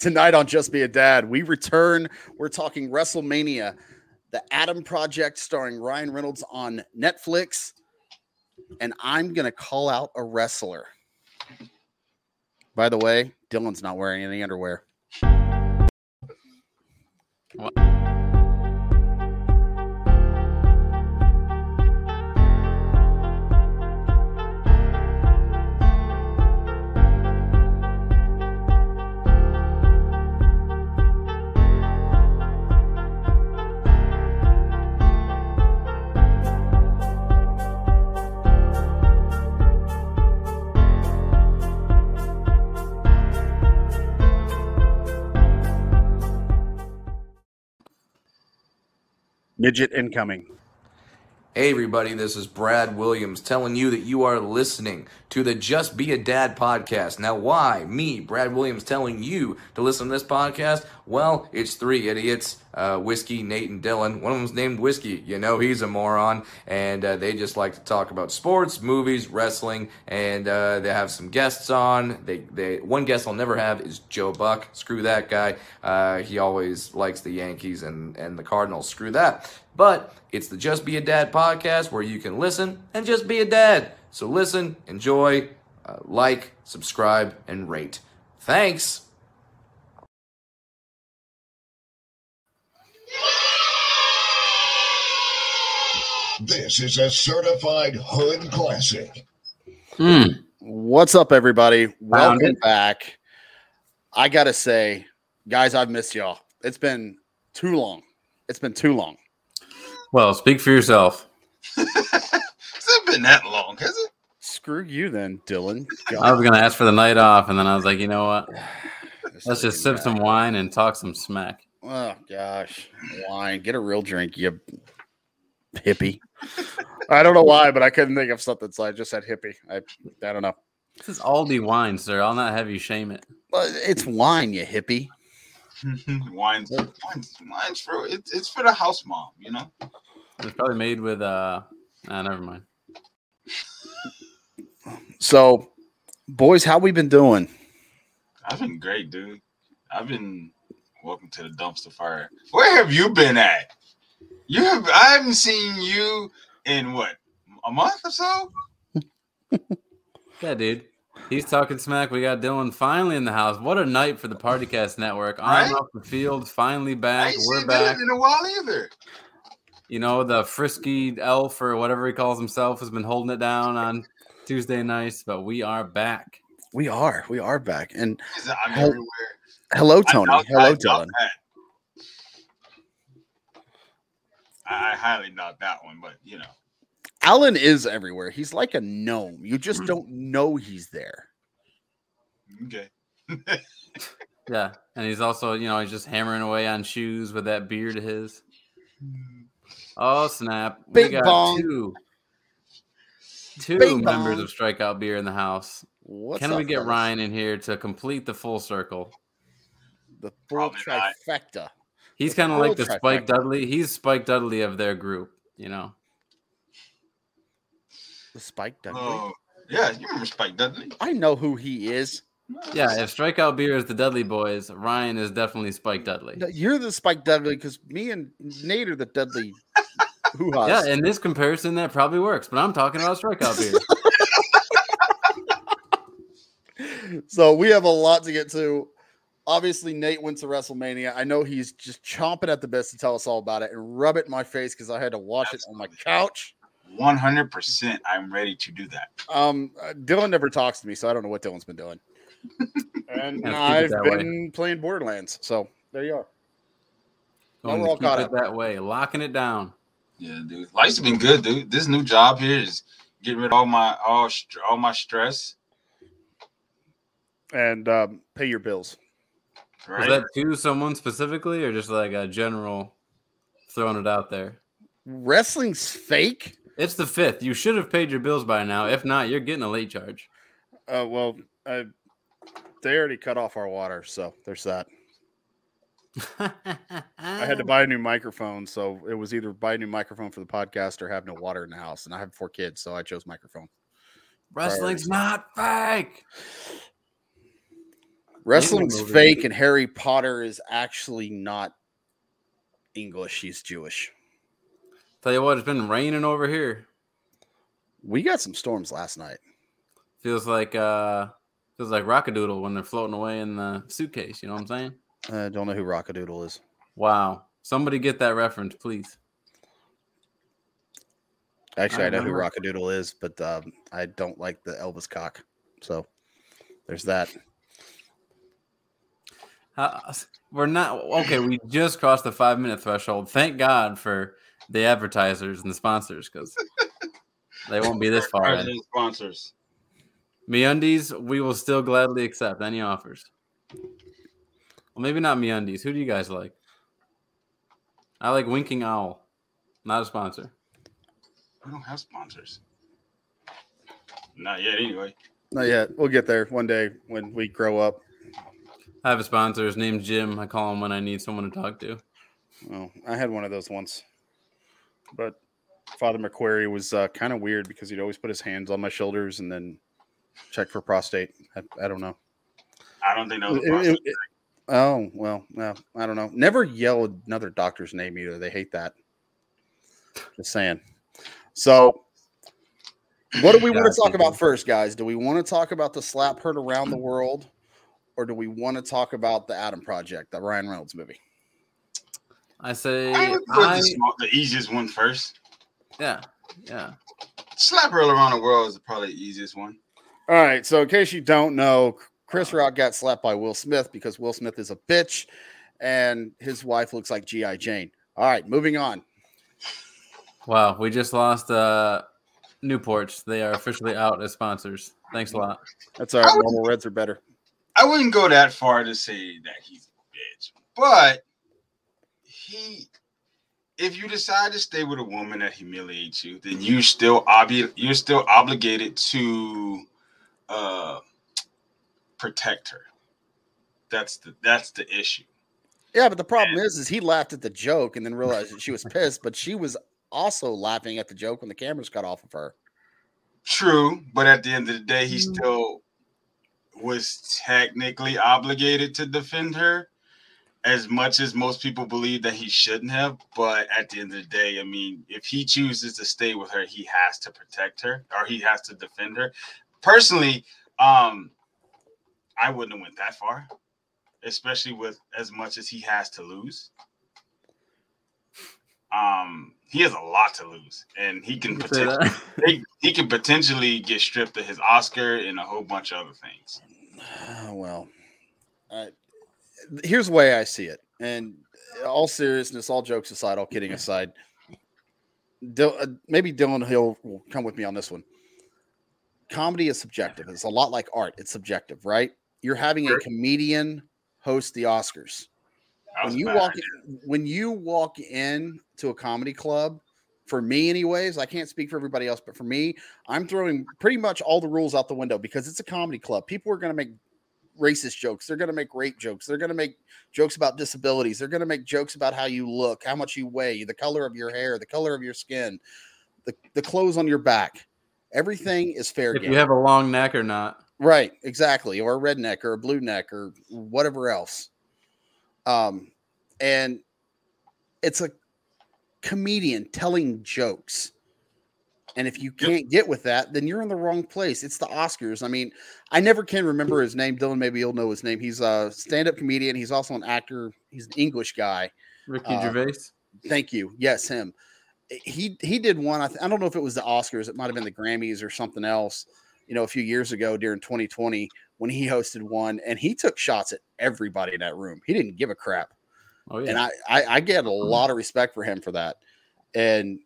Tonight on Just Be a Dad, we return. We're talking WrestleMania, the Adam Project starring Ryan Reynolds on Netflix. And I'm going to call out a wrestler. By the way, Dylan's not wearing any underwear. What? Midget incoming. Hey, everybody, this is Brad Williams telling you that you are listening to the Just Be a Dad podcast. Now, why me, Brad Williams, telling you to listen to this podcast? Well, it's three idiots uh, Whiskey, Nate, and Dylan. One of them's named Whiskey. You know, he's a moron. And uh, they just like to talk about sports, movies, wrestling, and uh, they have some guests on. They, they One guest I'll never have is Joe Buck. Screw that guy. Uh, he always likes the Yankees and, and the Cardinals. Screw that. But it's the Just Be a Dad podcast where you can listen and just be a dad. So listen, enjoy, uh, like, subscribe, and rate. Thanks. This is a certified hood classic. Hmm. What's up, everybody? Welcome it. back. I got to say, guys, I've missed y'all. It's been too long. It's been too long. Well, speak for yourself. It's not been that long, has it? Screw you then, Dylan. I was going to ask for the night off, and then I was like, you know what? Let's just thing sip some wine and talk some smack. Oh gosh, wine. Get a real drink, you hippie. I don't know why, but I couldn't think of something, so I just said hippie. I I don't know. This is Aldi wine, sir. I'll not have you shame it. Well, it's wine, you hippie. wine's, wine's, wine's for it, it's for the house mom, you know. It's probably made with, uh, ah, never mind. So, boys, how we been doing? I've been great, dude. I've been welcome to the dumpster fire. Where have you been at? You have I haven't seen you in what a month or so. Yeah, dude. He's talking smack. We got Dylan finally in the house. What a night for the Partycast Network. I'm Right? off the field, finally I back. ain't We're seen back. In a while either. You know, the frisky elf or whatever he calls himself has been holding it down on Tuesday nights, but we are back. We are, we are back. And I'm Hel- everywhere. hello, I Tony. doubt- hello, I Dylan. I I highly doubt that one, but you know. Alan is everywhere. He's like a gnome. You just hmm. don't know he's there. Okay. Yeah. And he's also, you know, he's just hammering away on shoes with that beard of his. Hmm. Oh, snap. we got bong. two, two Bing members bong. of Strikeout Beer in the house. What's Can up, we get fellas? Ryan in here to complete the full circle? The full Probably not. trifecta. He's kind of like full the Spike. Dudley. He's Spike Dudley of their group, you know. The Spike Dudley. Oh, yeah, you remember Spike Dudley? I know who he is. Yeah, if Strikeout Beer is the Dudley boys, Ryan is definitely Spike Dudley. You're the Spike Dudley because me and Nate are the Dudley hoo Yeah, in this comparison, that probably works. But I'm talking about Strikeout Beer. So we have a lot to get to. Obviously, Nate went to WrestleMania. I know he's just chomping at the bit to tell us all about it and rub it in my face because I had to watch it on my couch. One hundred percent. I'm ready to do that. Um, uh, Dylan never talks to me, so I don't know what Dylan's been doing. And Yeah, I've that way. been playing Borderlands. So there you are. Now Going we're all caught it up. that way, locking it down. Yeah, dude. Life's been good, dude. This new job here is getting rid of all my all all my stress. And um, pay your bills. Right? Is that to someone specifically, or just like a general throwing it out there? Wrestling's fake. It's the fifth. You should have paid your bills by now. If not, you're getting a late charge. Uh, well, uh, they already cut off our water, so there's that. I had to buy a new microphone, so it was either buy a new microphone for the podcast or have no water in the house. And I have four kids, so I chose microphone. Wrestling's not fake. Wrestling's fake, and Harry Potter is actually not English. He's Jewish. Tell you what, it's been raining over here. We got some storms last night. Feels like uh feels like Rockadoodle when they're floating away in the suitcase. You know what I'm saying? I don't know who Rockadoodle is. Wow. Somebody get that reference, please. Actually, I, I know who remember. Rockadoodle is, but um, I don't like the Elvis cock. So there's that. Uh, we're not okay. We just crossed the five minute threshold. Thank God for the advertisers and the sponsors because they won't be this far. in. Sponsors. MeUndies, we will still gladly accept any offers. Well, maybe not MeUndies. Who do you guys like? I like Winking Owl, not a sponsor. We don't have sponsors. Not yet, anyway. Not yet. We'll get there one day when we grow up. I have a sponsor. His name's Jim. I call him when I need someone to talk to. Oh, I had one of those once, but Father McQuarrie was uh, kind of weird because he'd always put his hands on my shoulders and then check for prostate. I, I don't know. I don't think that was a It- it- it- oh well, no, I don't know. Never yell another doctor's name either. They hate that. Just saying. So, what do we want to talk about first, guys? Do we want to talk about the slap heard around the world, or do we want to talk about the Adam Project, the Ryan Reynolds movie? I say, I would put I, the, small, the easiest one first. yeah, yeah. Slap Earl around the world is probably the easiest one. All right. So, in case you don't know, Chris Rock got slapped by Will Smith because Will Smith is a bitch, and his wife looks like GI Jane. All right, moving on. Wow, we just lost uh Newports. They are officially out as sponsors. Thanks a lot. That's all right. Normal Reds are better. I wouldn't go that far to say that he's a bitch, but he, if you decide to stay with a woman that humiliates you, then you still obvi- you're still obligated to uh protect her. That's the that's the issue. Yeah, but the problem is, is he laughed at the joke and then realized that she was pissed, but she was also laughing at the joke when the cameras cut off of her. True, but at the end of the day, he Mm. still was technically obligated to defend her as much as most people believe that he shouldn't have. But at the end of the day, I mean, if he chooses to stay with her, he has to protect her or he has to defend her. Personally, um, I wouldn't have went that far, especially with as much as he has to lose. Um, he has a lot to lose, and he can potentially he, he could potentially get stripped of his Oscar and a whole bunch of other things. well, uh, here's the way I see it. And all seriousness, all jokes aside, all kidding aside, Dil- uh, maybe Dylan Hill will come with me on this one. Comedy is subjective. It's a lot like art. It's subjective, right? You're having a comedian host the Oscars. When you walk in, when you walk in to a comedy club for me anyways i can't speak for everybody else but for me i'm throwing pretty much all the rules out the window because it's a comedy club people are going to make racist jokes they're going to make rape jokes they're going to make jokes about disabilities they're going to make jokes about how you look how much you weigh the color of your hair the color of your skin the, the clothes on your back everything is fair if game you have a long neck or not. Right, exactly, or a red neck or a blue neck or whatever else. Um, and it's a comedian telling jokes. And if you can't get with that, then you're in the wrong place. It's the Oscars. I mean, I never can remember his name. Dylan, maybe you'll know his name. He's a stand-up comedian. He's also an actor. He's an English guy. Ricky Uh, Gervais. Thank you. Yes, him. He he did one. I, th- I don't know if it was the Oscars. It might have been the Grammys or something else. You know, a few years ago during 2020 when he hosted one, and he took shots at everybody in that room. He didn't give a crap, Oh yeah. and I, I I get a mm-hmm. lot of respect for him for that. And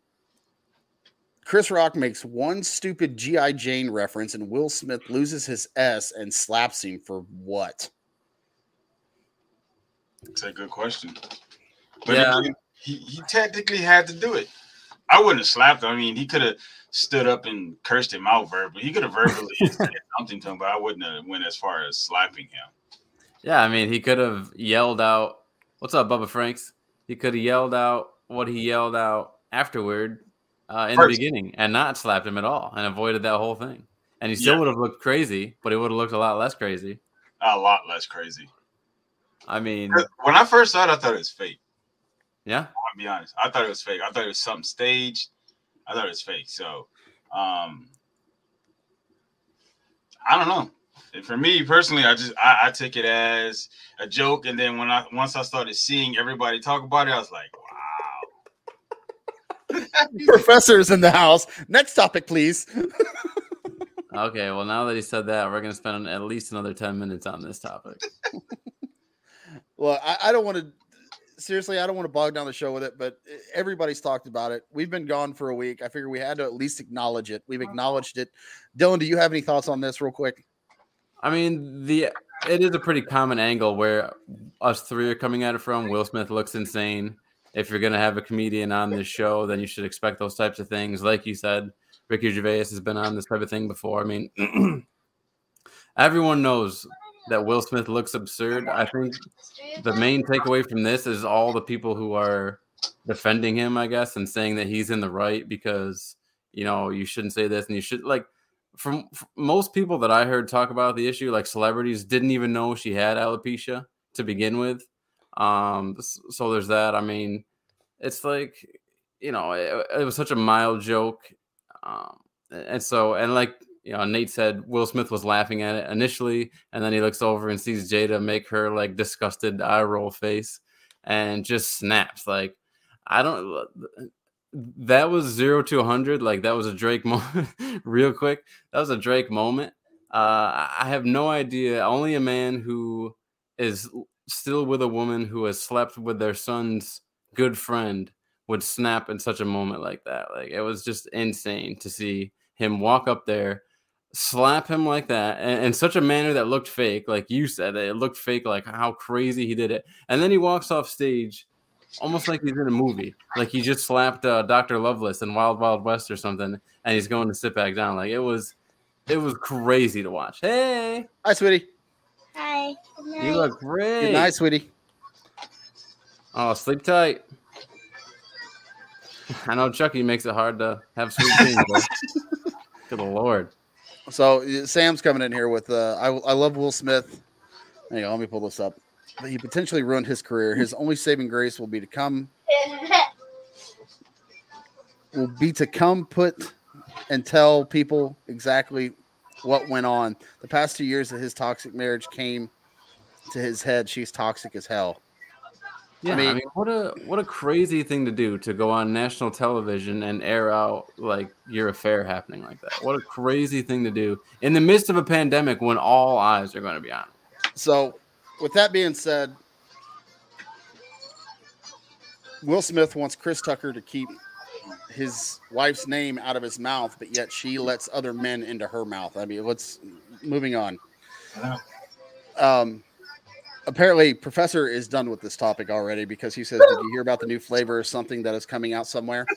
Chris Rock makes one stupid GI Jane reference, and Will Smith loses his S and slaps him for what? It's a good question. But Yeah. again, he, he technically had to do it. I wouldn't have slapped him. I mean, he could have stood up and cursed him out verbally. He could have verbally said something to him, but I wouldn't have went as far as slapping him. Yeah, I mean, he could have yelled out, "What's up, Bubba Franks?" He could have yelled out what he yelled out afterward uh, in First. the beginning and not slapped him at all and avoided that whole thing. And he still Yeah. would have looked crazy, but he would have looked a lot less crazy. a lot less crazy. I mean, When I first saw it, I thought it was fake. Yeah, I'll be honest. I thought it was fake. I thought it was something staged. I thought it was fake. So, um, I don't know. And for me personally, I just I, I took it as a joke, and then when I once I started seeing everybody talk about it, I was like, wow. Professor's in the house. Next topic, please. okay. Well, now that he said that, we're gonna spend at least another ten minutes on this topic. Well, I, I don't want to. Seriously, I don't want to bog down the show with it, but eh, everybody's talked about it. We've been gone for a week. I figure we had to at least acknowledge it. We've uh-huh. acknowledged it. Dylan, do you have any thoughts on this, real quick? I mean, the it is a pretty common angle where us three are coming at it from. Will Smith looks insane. If you're gonna have a comedian on this show, then you should expect those types of things. Like you said, Ricky Gervais has been on this type of thing before. I mean, everyone knows that Will Smith looks absurd. I think the main takeaway from this is all the people who are defending him, I guess, and saying that he's in the right because you know you shouldn't say this and you should like from, from most people that I heard talk about the issue, like celebrities, didn't even know she had alopecia to begin with. Um, so there's that. I mean, it's like you know, it, it was such a mild joke, um, and so and like you know, Nate said Will Smith was laughing at it initially, and then he looks over and sees Jada make her like disgusted eye roll face, and just snaps. Like I don't. That was zero to hundred. Like that was a Drake moment. Real quick, that was a Drake moment. Uh, I have no idea. Only a man who is still with a woman who has slept with their son's good friend would snap in such a moment like that. Like it was just insane to see him walk up there, slap him like that, and in such a manner that looked fake. Like you said, it looked fake. Like how crazy he did it, and then he walks off stage. Almost like he's in a movie, like he just slapped uh, Doctor Loveless in Wild Wild West or something, and he's going to sit back down. Like it was, it was crazy to watch. Hey, Hi, sweetie. Hi. You look great. Good night, sweetie. Oh, sleep tight. I know Chucky makes it hard to have sweet dreams. but Good lord. So Sam's coming in here with uh, I I love Will Smith. Hang on, let me pull this up. But he potentially ruined his career. His only saving grace will be to come will be to come put and tell people exactly what went on. The past two years of his toxic marriage came to his head. She's toxic as hell. Yeah, I mean- mean, what a what a crazy thing to do to go on national television and air out like your affair happening like that. What a crazy thing to do in the midst of a pandemic when all eyes are going to be on. it. So, with that being said, Will Smith wants Chris Tucker to keep his wife's name out of his mouth, but yet she lets other men into her mouth. I mean, let's moving on. Um, apparently, Professor is done with this topic already because he says, "Did you hear about the new flavor or something that is coming out somewhere?"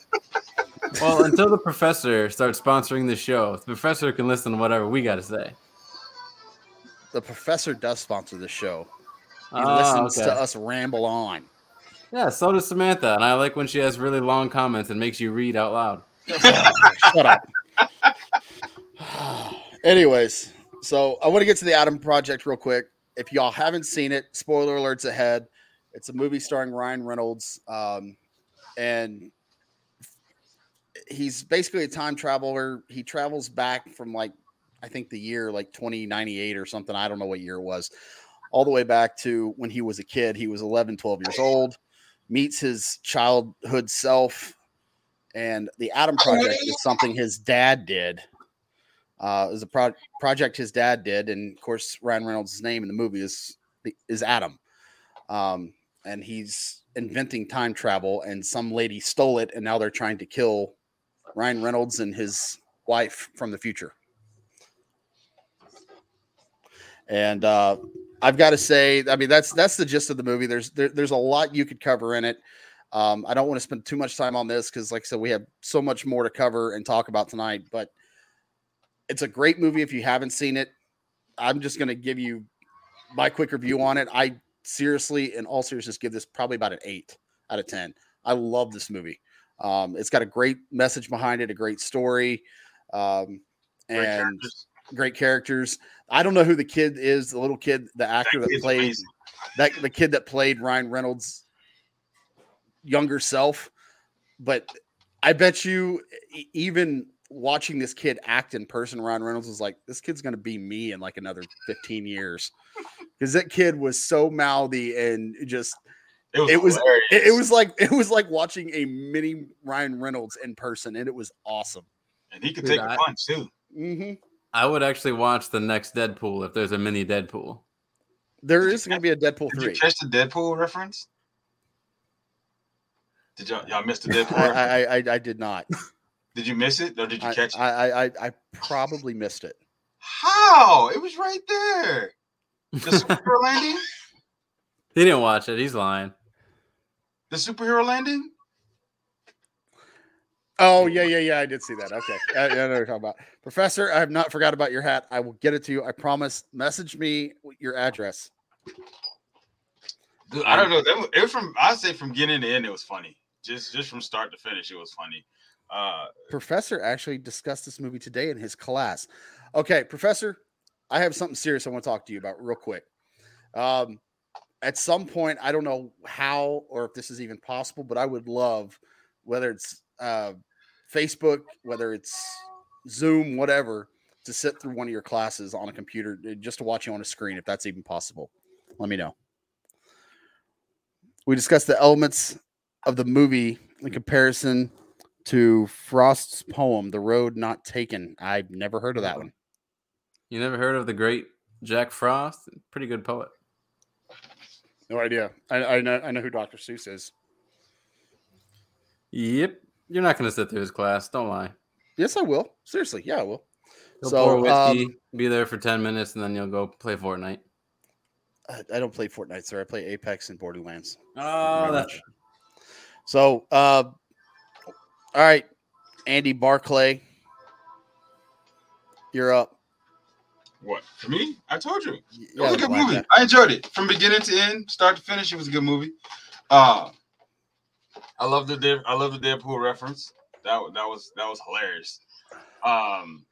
Well, until the professor starts sponsoring the show, the professor can listen to whatever we got to say. The Professor does sponsor the show. He Ah, listens okay. to us ramble on. Yeah, so does Samantha, and I like when she has really long comments and makes you read out loud. Shut up. Anyways, so I want to get to the Adam Project real quick. If y'all haven't seen it, spoiler alerts ahead. It's a movie starring Ryan Reynolds, um, and he's basically a time traveler. He travels back from like I think the year like 2098 or something. I don't know what year it was. All the way back to when he was a kid. He was 11, 12 years old. Meets his childhood self and the Adam Project is something his dad did. Uh, it was a pro- project his dad did, and of course Ryan Reynolds' name in the movie is is Adam, um, and he's inventing time travel. And some lady stole it, and now they're trying to kill Ryan Reynolds and his wife from the future. And uh, I've got to say, I mean, that's that's the gist of the movie. There's there, there's a lot you could cover in it. Um, I don't want to spend too much time on this because, like I said, we have so much more to cover and talk about tonight. But it's a great movie if you haven't seen it. I'm just going to give you my quick review on it. I seriously, in all seriousness, give this probably about an eight out of ten. I love this movie. Um, it's got a great message behind it, a great story, um, Great and characters. great characters. I don't know who the kid is, the little kid, the actor that, played amazing. that the kid that played Ryan Reynolds' younger self, but I bet you even watching this kid act in person, Ryan Reynolds was like, "This kid's gonna be me in like another 15 years," because that kid was so mouthy and just It was it was- it, it was like it was like watching a mini Ryan Reynolds in person, and it was awesome. and he could Dude, take I- a punch too. hmm I would actually watch the next Deadpool if there's a mini Deadpool. There Did is going to be a Deadpool Did three. you catch the Deadpool reference? Did y'all y'all miss the Deadpool? I. I, I I did not. Did you miss it or did you I, catch it? I, I I I probably missed it. How? It was right there. The superhero landing. He didn't watch it. He's lying. The superhero landing. Oh yeah, yeah, yeah. I did see that. Okay, I, I know what you're talking about, Professor. I have not forgot about your hat. I will get it to you. I promise. Message me your address. Dude, I don't know. That was, it was from I'd say from beginning to end, it was funny. Just just from start to finish, it was funny. Uh Professor actually discussed this movie today in his class. Okay, Professor, I have something serious I want to talk to you about real quick. Um, at some point, I don't know how or if this is even possible, but I would love whether it's uh, Facebook, whether it's Zoom, whatever, to sit through one of your classes on a computer uh, just to watch you on a screen, if that's even possible. Let me know. We discussed the elements of the movie in comparison to Frost's poem, The Road Not Taken. I've never heard of that one. You never heard of the great Jack Frost? Pretty good poet. No idea. I, I know I know who Dr. Seuss is. Yep. You're not going to sit through his class. Don't lie. Yes, I will. Seriously, yeah, I will. He'll So, pour whiskey, um, be there for 10 minutes, and then you'll go play Fortnite. I, I don't play Fortnite, sir. I play Apex and Borderlands. Oh, that's. So, uh, all right, Andy Barclay, you're up. what for me? I told you. It Yeah, was a good movie. guy. I enjoyed it from beginning to end, start to finish. It was a good movie. Uh I love the I love the Deadpool reference. That that was that was hilarious. Um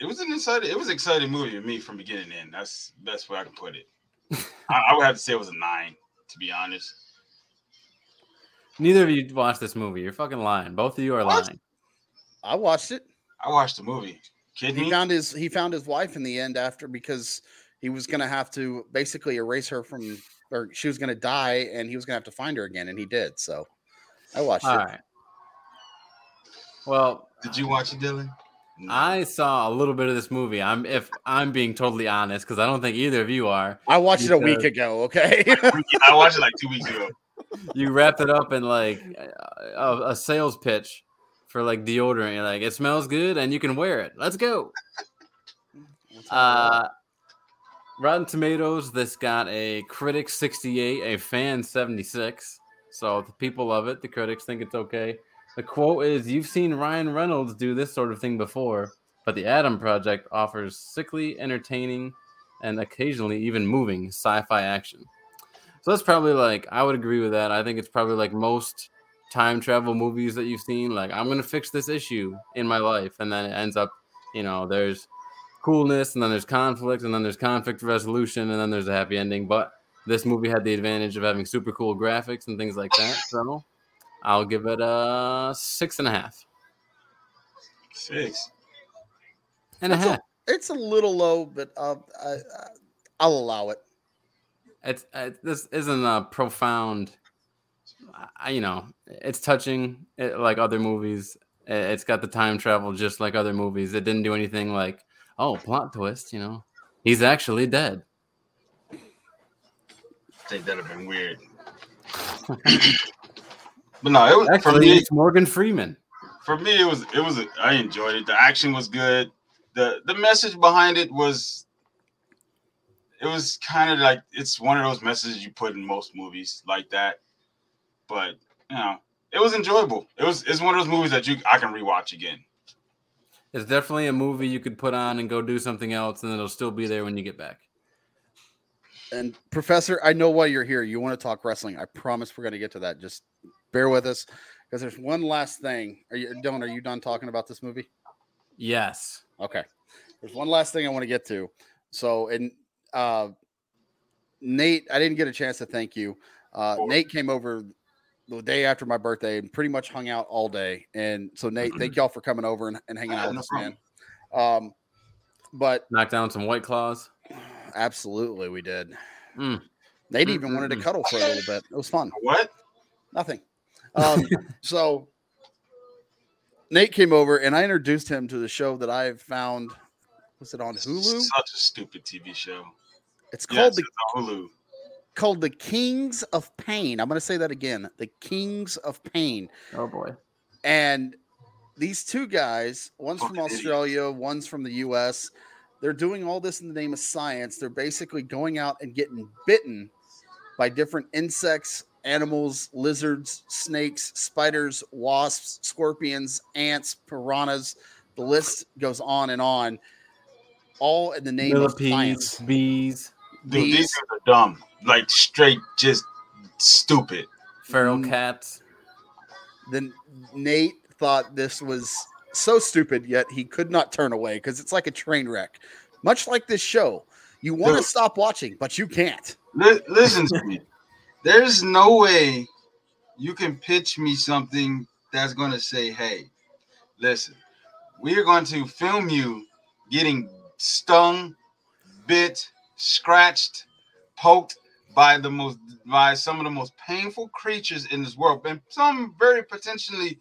it was an exciting it was an exciting movie to me from beginning to end. That's that's where I can put it. I, I would have to say it was a nine, to be honest. Neither of you watched this movie. You're fucking lying. Both of you are What? lying. I watched it. I watched the movie. Kidding He me? found his he found his wife in the end after because he was gonna have to basically erase her from or she was gonna die and he was gonna have to find her again and he did. So I watched All it. right. Well, Did you watch it, Dylan? No. I saw a little bit of this movie. I'm if I'm being totally honest because I don't think either of you are. I watched it a week Because- ago. Okay. I watched it like two weeks ago. You wrapped it up in like a, a sales pitch for like deodorant. You're like, it smells good and you can wear it. Let's go. Uh, Rotten Tomatoes, this got a critic 68, a fan 76. So the people love it. The critics think it's okay. The quote is You've seen Ryan Reynolds do this sort of thing before, but the Adam Project offers sickly, entertaining, and occasionally even moving sci fi action. So that's probably like, I would agree with that. I think it's probably like most time travel movies that you've seen. Like, I'm going to fix this issue in my life. And then it ends up, you know, there's coolness and then there's conflict and then there's conflict resolution and then there's a happy ending but this movie had the advantage of having super cool graphics and things like that so i'll give it a six and a half Six. and a That's a- it's a little low, but uh, I, I, I'll allow it. It's it, this isn't a profound I, you know it's touching it, like other movies It- it's got the time travel just like other movies it didn't do anything like oh plot twist you know he's actually dead I think that'd have been weird. but no, it was for actually me. it's morgan freeman For me, it was it was. A, I enjoyed it. The action was good. the The message behind it was. It was kind of like it's one of those messages you put in most movies like that, but you know, it was enjoyable. It was it's one of those movies that you I can rewatch again. It's definitely a movie you could put on and go do something else, and it'll still be there when you get back. And Professor, I know why you're here. You want to talk wrestling. I promise we're going to get to that. Just bear with us because there's one last thing. Are you Dylan? Are you done talking about this movie? Yes. Okay. There's one last thing I want to get to. So, and uh, Nate, I didn't get a chance to thank you. Uh, Nate came over the day after my birthday and pretty much hung out all day. And so, Nate, thank y'all for coming over and, and hanging Yeah, out with us, man. Um, but Knock down some white claws. absolutely, we did. Mm. Nate Mm, even wanted to cuddle for a little bit. It was fun. What? Nothing. Um, so Nate came over and I introduced him to the show that I found. Was it on Hulu? Such a stupid TV show. It's Yes, called the it's Hulu. called the Kings of Pain. I'm going to say that again. The Kings of Pain. Oh boy. And these two guys, one's from Fucking idiots. Australia, one's from the US. They're doing all this in the name of science. They're basically going out and getting bitten by different insects, animals, lizards, snakes, spiders, wasps, scorpions, ants, piranhas. The list goes on and on, all in the name of Millipedes, science. bees, Dude, Bees. these are dumb. Like straight, just stupid. feral Mm. cats. Then Nate thought this was so stupid, yet he could not turn away because it's like a train wreck. Much like this show, you want to stop watching, but you can't. Li- listen to me. There's no way you can pitch me something that's going to say, "Hey, listen, we are going to film you getting stung, bit, scratched, poked by the most by some of the most painful creatures in this world, and some very potentially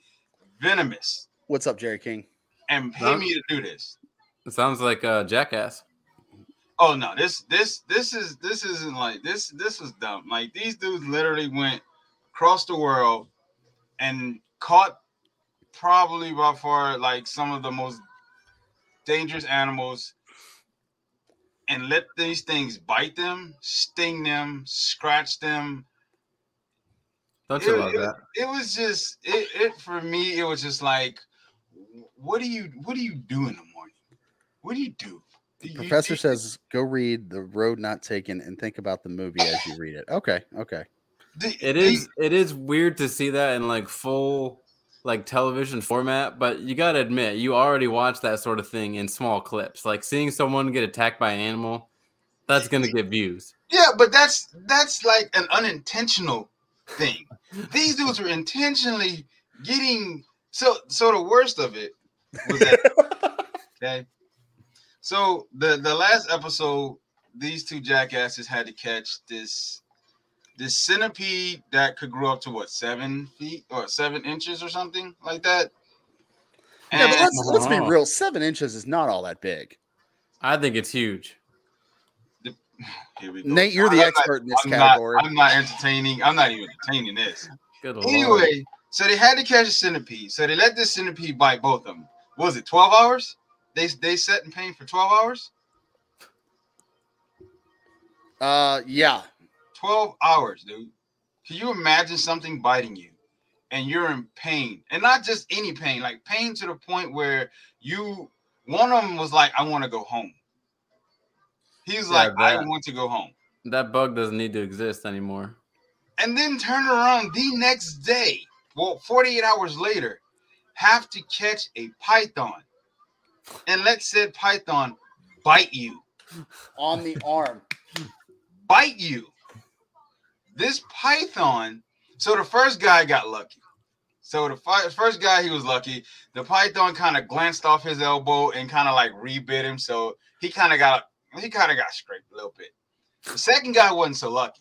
venomous, What's up, Jerry King? and pay Huh? me to do this." It sounds like a jackass. Oh no, this this this is this isn't like this this is dumb. Like these dudes literally went across the world and caught probably by far like some of the most dangerous animals and let these things bite them, sting them, scratch them. Don't It, you love it- that? it was just it, it for me, it was just like what do you what do you do in the morning? What do you do? The You- professor you- says, "Go read The Road Not Taken and think about the movie as you read it." Okay, okay. the- It the- is it is weird to see that in like full like television format, but you gotta admit you already watch that sort of thing in small clips. Like seeing someone get attacked by an animal, that's gonna get views. Yeah, but that's that's like an unintentional thing. These dudes were intentionally getting so so the worst of it was that okay. So the the last episode, these two jackasses had to catch this this centipede that could grow up to what seven feet or seven inches or something like that. Yeah, but let's let's be Oh. real. Seven inches is not all that big. I think it's huge. Here we go. Nate, you're I'm the not- expert in this I'm category. Not, I'm not entertaining. I'm not even entertaining this. Good lord. Anyway, so they had to catch a centipede. So they let this centipede bite both of them. What was it 12 hours? They they sat in pain for 12 hours? Uh, yeah. 12 hours, dude. Can you imagine something biting you and you're in pain? And not just any pain, like pain to the point where you one of them was like, I want to go home. He's Yeah, like, I want to go home. That bug doesn't need to exist anymore. and then turn around the next day, well, 48 hours later, have to catch a python and let said python bite you, On the arm. bite you. This python, so the first guy got lucky. So the fi- first guy, he was lucky. The python kind of glanced off his elbow and kind of like rebit him. So he kind of got he kind of got scraped a little bit. The second guy wasn't so lucky.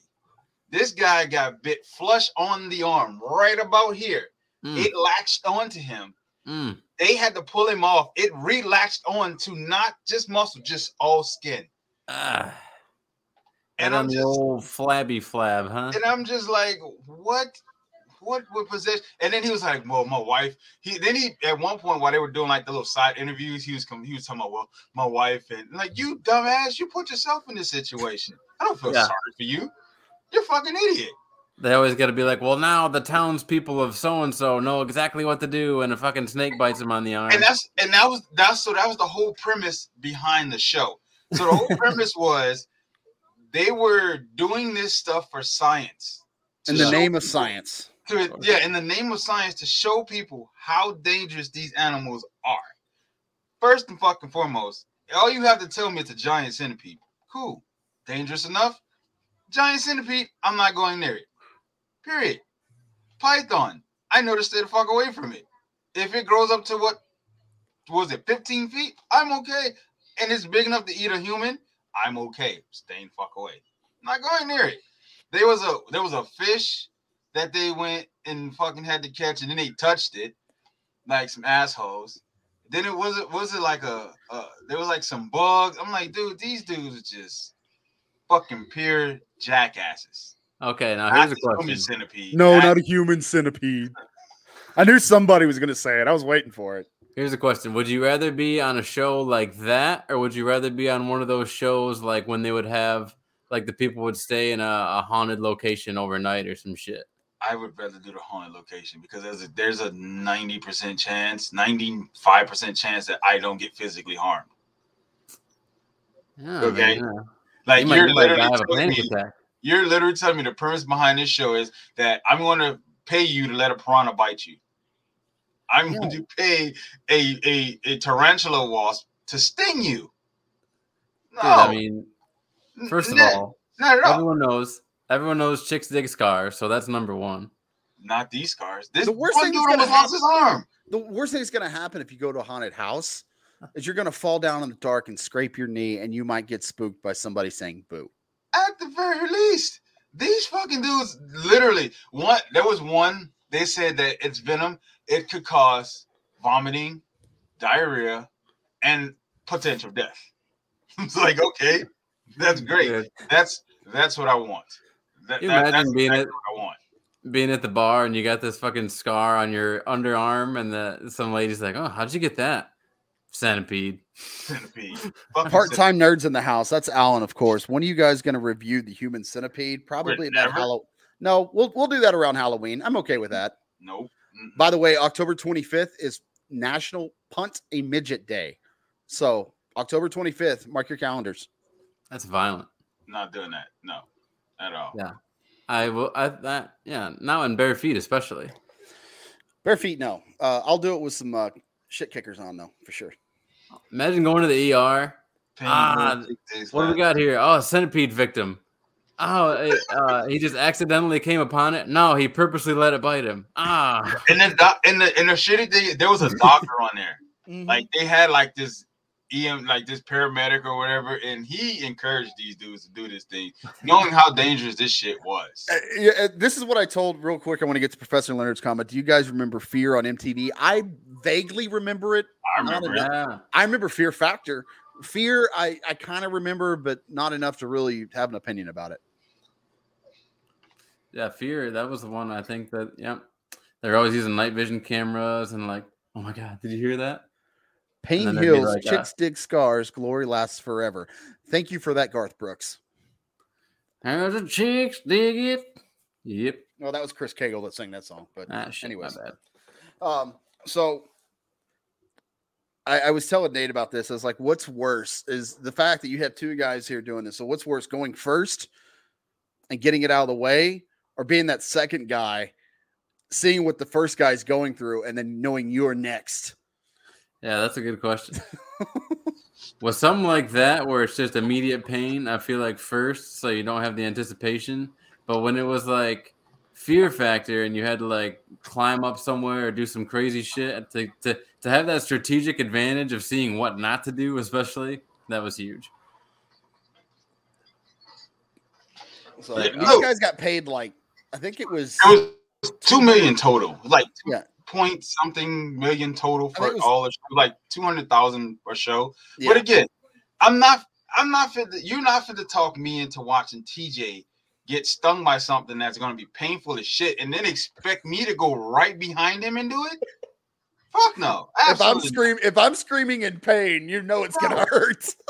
This guy got bit flush on the arm, right about here. Mm, It latched onto him. mm. They had to pull him off. It relaxed on to not just muscle, just all skin. Ah, And I'm the just old flabby flab, huh? and I'm just like, what? What would possess? And then he was like, "Well, my wife." He then he at one point while they were doing like the little side interviews, he was com- he was talking about, "Well, my wife," and like, "You dumbass, you put yourself in this situation. I don't feel Yeah. sorry for you. You're fucking idiot." They always got to be like, well, now the townspeople of so and so know exactly what to do, and a fucking snake bites him on the arm. and that's and that was that's so that was the whole premise behind the show. So the whole premise was they were doing this stuff for science. In the name of science. To, yeah, in the name of science to show people how dangerous these animals are. first and fucking foremost, all you have to tell me it's a giant centipede. Cool. Dangerous enough? Giant centipede, I'm not going near it. Period. Python, I know to stay the fuck away from it. If it grows up to what was it, 15 feet? I'm okay. And it's big enough to eat a human, I'm okay. Staying fuck away. not going near it. There was a there was a fish that they went and fucking had to catch, and then they touched it like some assholes. Then it was it was it like a, a there was like some bugs. I'm like, dude, these dudes are just fucking pure jackasses. Okay, now Not here's a the human question. centipede. No, Not- not a human centipede. I knew somebody was going to say it. I was waiting for it. Here's a question: Would you rather be on a show like that, or would you rather be on one of those shows like when they would have like the people would stay in a, a haunted location overnight or some shit? I would rather do the haunted location because there's a there's a 90% chance, 95% chance that I don't get physically harmed. Yeah, Okay. yeah. Like you you're literally have a telling panic me, you're literally telling me the premise behind this show is that I'm going to pay you to let a piranha bite you. I'm going to pay a, a a tarantula wasp to sting you. No, Dude, I mean, first of not- all, not at all. everyone knows everyone knows chicks dig scars, so that's number one. Not these scars. This The worst one thing dude that's gonna almost lost his arm. The worst thing that's going to happen if you go to a haunted house is you're going to fall down in the dark and scrape your knee, and you might get spooked by somebody saying "boo." At the very least, these fucking dudes literally one. There was one. They said that it's venom. It could cause vomiting, diarrhea, and potential death. it's like okay, that's great. Dude, That's that's what I want. That, You that- imagine that's being exactly it- what I want. being at the bar and you got this fucking scar on your underarm, and the some lady's like, "Oh, how'd you get that?" Centipede. Centipede. Part-time nerds in the house. That's Alan, of course. When are you guys going to review the human centipede? Probably about never. Halloween. No, we'll we'll do that around Halloween. I'm okay with that. Nope. By the way, October 25th is National Punt a Midget Day. So October 25th, mark your calendars. That's violent. Not doing that. No, at all. Yeah. I will. I that yeah. Now in bare feet, especially. Bare feet, no. Uh, I'll do it with some uh, shit kickers on though, for sure. Imagine going to the ER. Pain Ah, will take days What do we got here? Oh, centipede victim. Oh, it, uh, he just accidentally came upon it. No, he purposely let it bite him. Ah, And then doc- and the and the shitty thing, there was a doctor on there. Mm-hmm. Like they had like this EM, like this paramedic or whatever, and he encouraged these dudes to do this thing, knowing how dangerous this shit was. Uh, yeah, uh, this is what I told real quick. I want to get to Professor Leonard's comment. Do you guys remember Fear on MTV? I vaguely remember it. I remember it. yeah. I remember Fear Factor. Fear, I, I kind of remember, but not enough to really have an opinion about it. Yeah, fear. That was the one I think that. Yeah, they're always using night vision cameras and like, oh my god, did you hear that? Pain heals, like, uh, chicks dig scars, glory lasts forever. Thank you for that, Garth Brooks. How the chicks dig it? Yep. Well, that was Chris Cagle that sang that song. But Ah, shit, anyways. Um, so I, I was telling Nate about this. I was like, what's worse is the fact that you have two guys here doing this. So what's worse, going first and getting it out of the way, or being that second guy, seeing what the first guy's going through, and then knowing you're next? Yeah, that's a good question. With something like that, where it's just immediate pain, I feel like first, so you don't have the anticipation. But when it was like fear factor, and you had to like climb up somewhere or do some crazy shit to to to have that strategic advantage of seeing what not to do, especially that was huge. So Yeah, these no. guys got paid like I think it was It was two million total, like Yeah. point something million total for it was- all the show, like two hundred thousand per show. yeah. But again, I'm not. I'm not fit. To, you're not fit to talk me into watching TJ get stung by something that's going to be painful as shit, and then expect me to go right behind him and do it. Fuck no. if I'm Absolutely not. screaming if I'm screaming in pain, you know it's gonna hurt.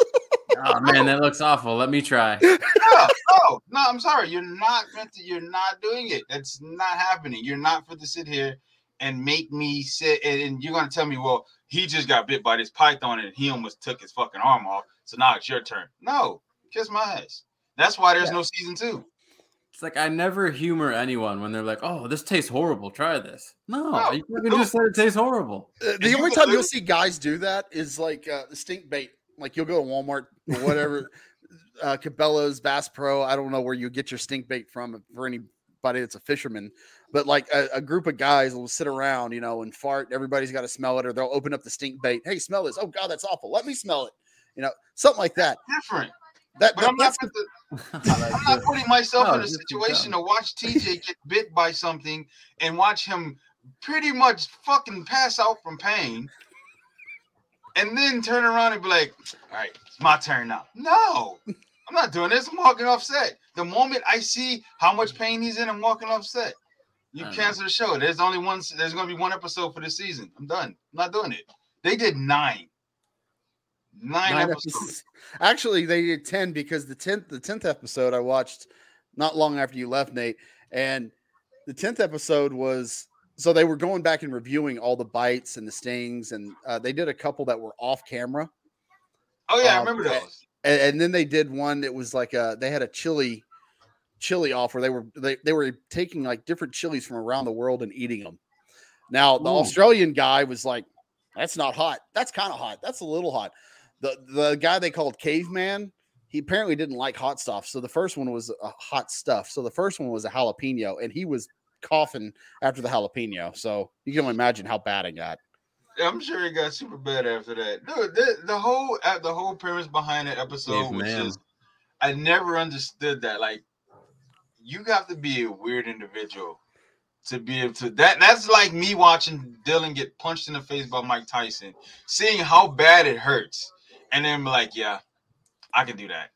Oh man, that looks awful. Let me try. no, no, no, I'm sorry. You're not meant to. You're not doing it. That's not happening. You're not fit to sit here and make me sit. And, and you're gonna tell me, well, he just got bit by this python and he almost took his fucking arm off. So now it's your turn. No, kiss my ass. That's why there's Yeah. no season two. It's like I never humor anyone when they're like, "Oh, this tastes horrible. Try this." No, No, you fucking no. just say it tastes horrible. Uh, the you only time you'll see guys do that is like uh, the stink bait. Like you'll go to Walmart or whatever, uh, Cabela's, Bass Pro. I don't know where you get your stink bait from for anybody that's a fisherman, but like a, a group of guys will sit around, you know, and fart. Everybody's got to smell it, or they'll open up the stink bait. Hey, smell this. Oh God, that's awful. Let me smell it. You know, something like that. Different. That, But that- I'm not, that's put the- I'm not putting myself No, in a situation to watch TJ get bit by something and watch him pretty much fucking pass out from pain, and then turn around and be like, "All right, it's my turn now." No, I'm not doing this. I'm walking off set. The moment I see how much pain he's in, I'm walking off set. You cancel the show. There's only one. There's going to be one episode for the season. I'm done. I'm not doing it. They did nine. Nine, nine episodes. episodes. Actually, they did ten because the tenth the tenth episode I watched not long after you left, Nate, and the tenth episode was so they were going back and reviewing all the bites and the stings, and uh, they did a couple that were off camera, Oh yeah, I Um, remember eh, those. and, and then they did one that was like a they had a chili chili off where they were they, they were taking like different chilies from around the world and eating them. Now the Ooh. Australian guy was like, "That's not hot. That's kind of hot. That's a little hot." The the guy they called Caveman, he apparently didn't like hot stuff. So the first one was a hot stuff. So the first one was a jalapeno, and he was coughing after the jalapeno. So you can only imagine how bad it got. I'm sure it got super bad after that. Dude, the, the whole uh, the whole premise behind that episode was man. just I never understood that. Like, you have to be a weird individual to be able to that. That's like me watching Dylan get punched in the face by Mike Tyson, seeing how bad it hurts, and then be like, yeah, I can do that.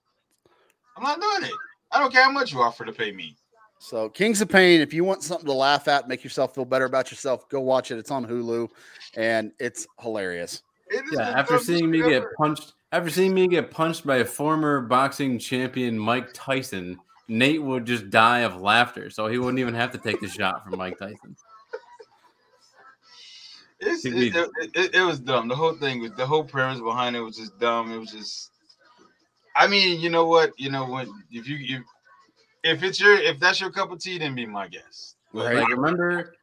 I'm not doing it. I don't care how much you offer to pay me. So Kings of Pain, if you want something to laugh at, make yourself feel better about yourself, go watch it. It's on Hulu, and it's hilarious. It is Yeah, after seeing me shit get punched, after seeing me get punched by a former boxing champion Mike Tyson, Nate would just die of laughter, so he wouldn't even have to take the shot from Mike Tyson. It's, it, it, it, it was dumb. The whole thing was the whole premise behind it was just dumb. It was just. I mean, you know what? You know when If you if, if it's your if that's your cup of tea, then be my guest. Right. Like remember,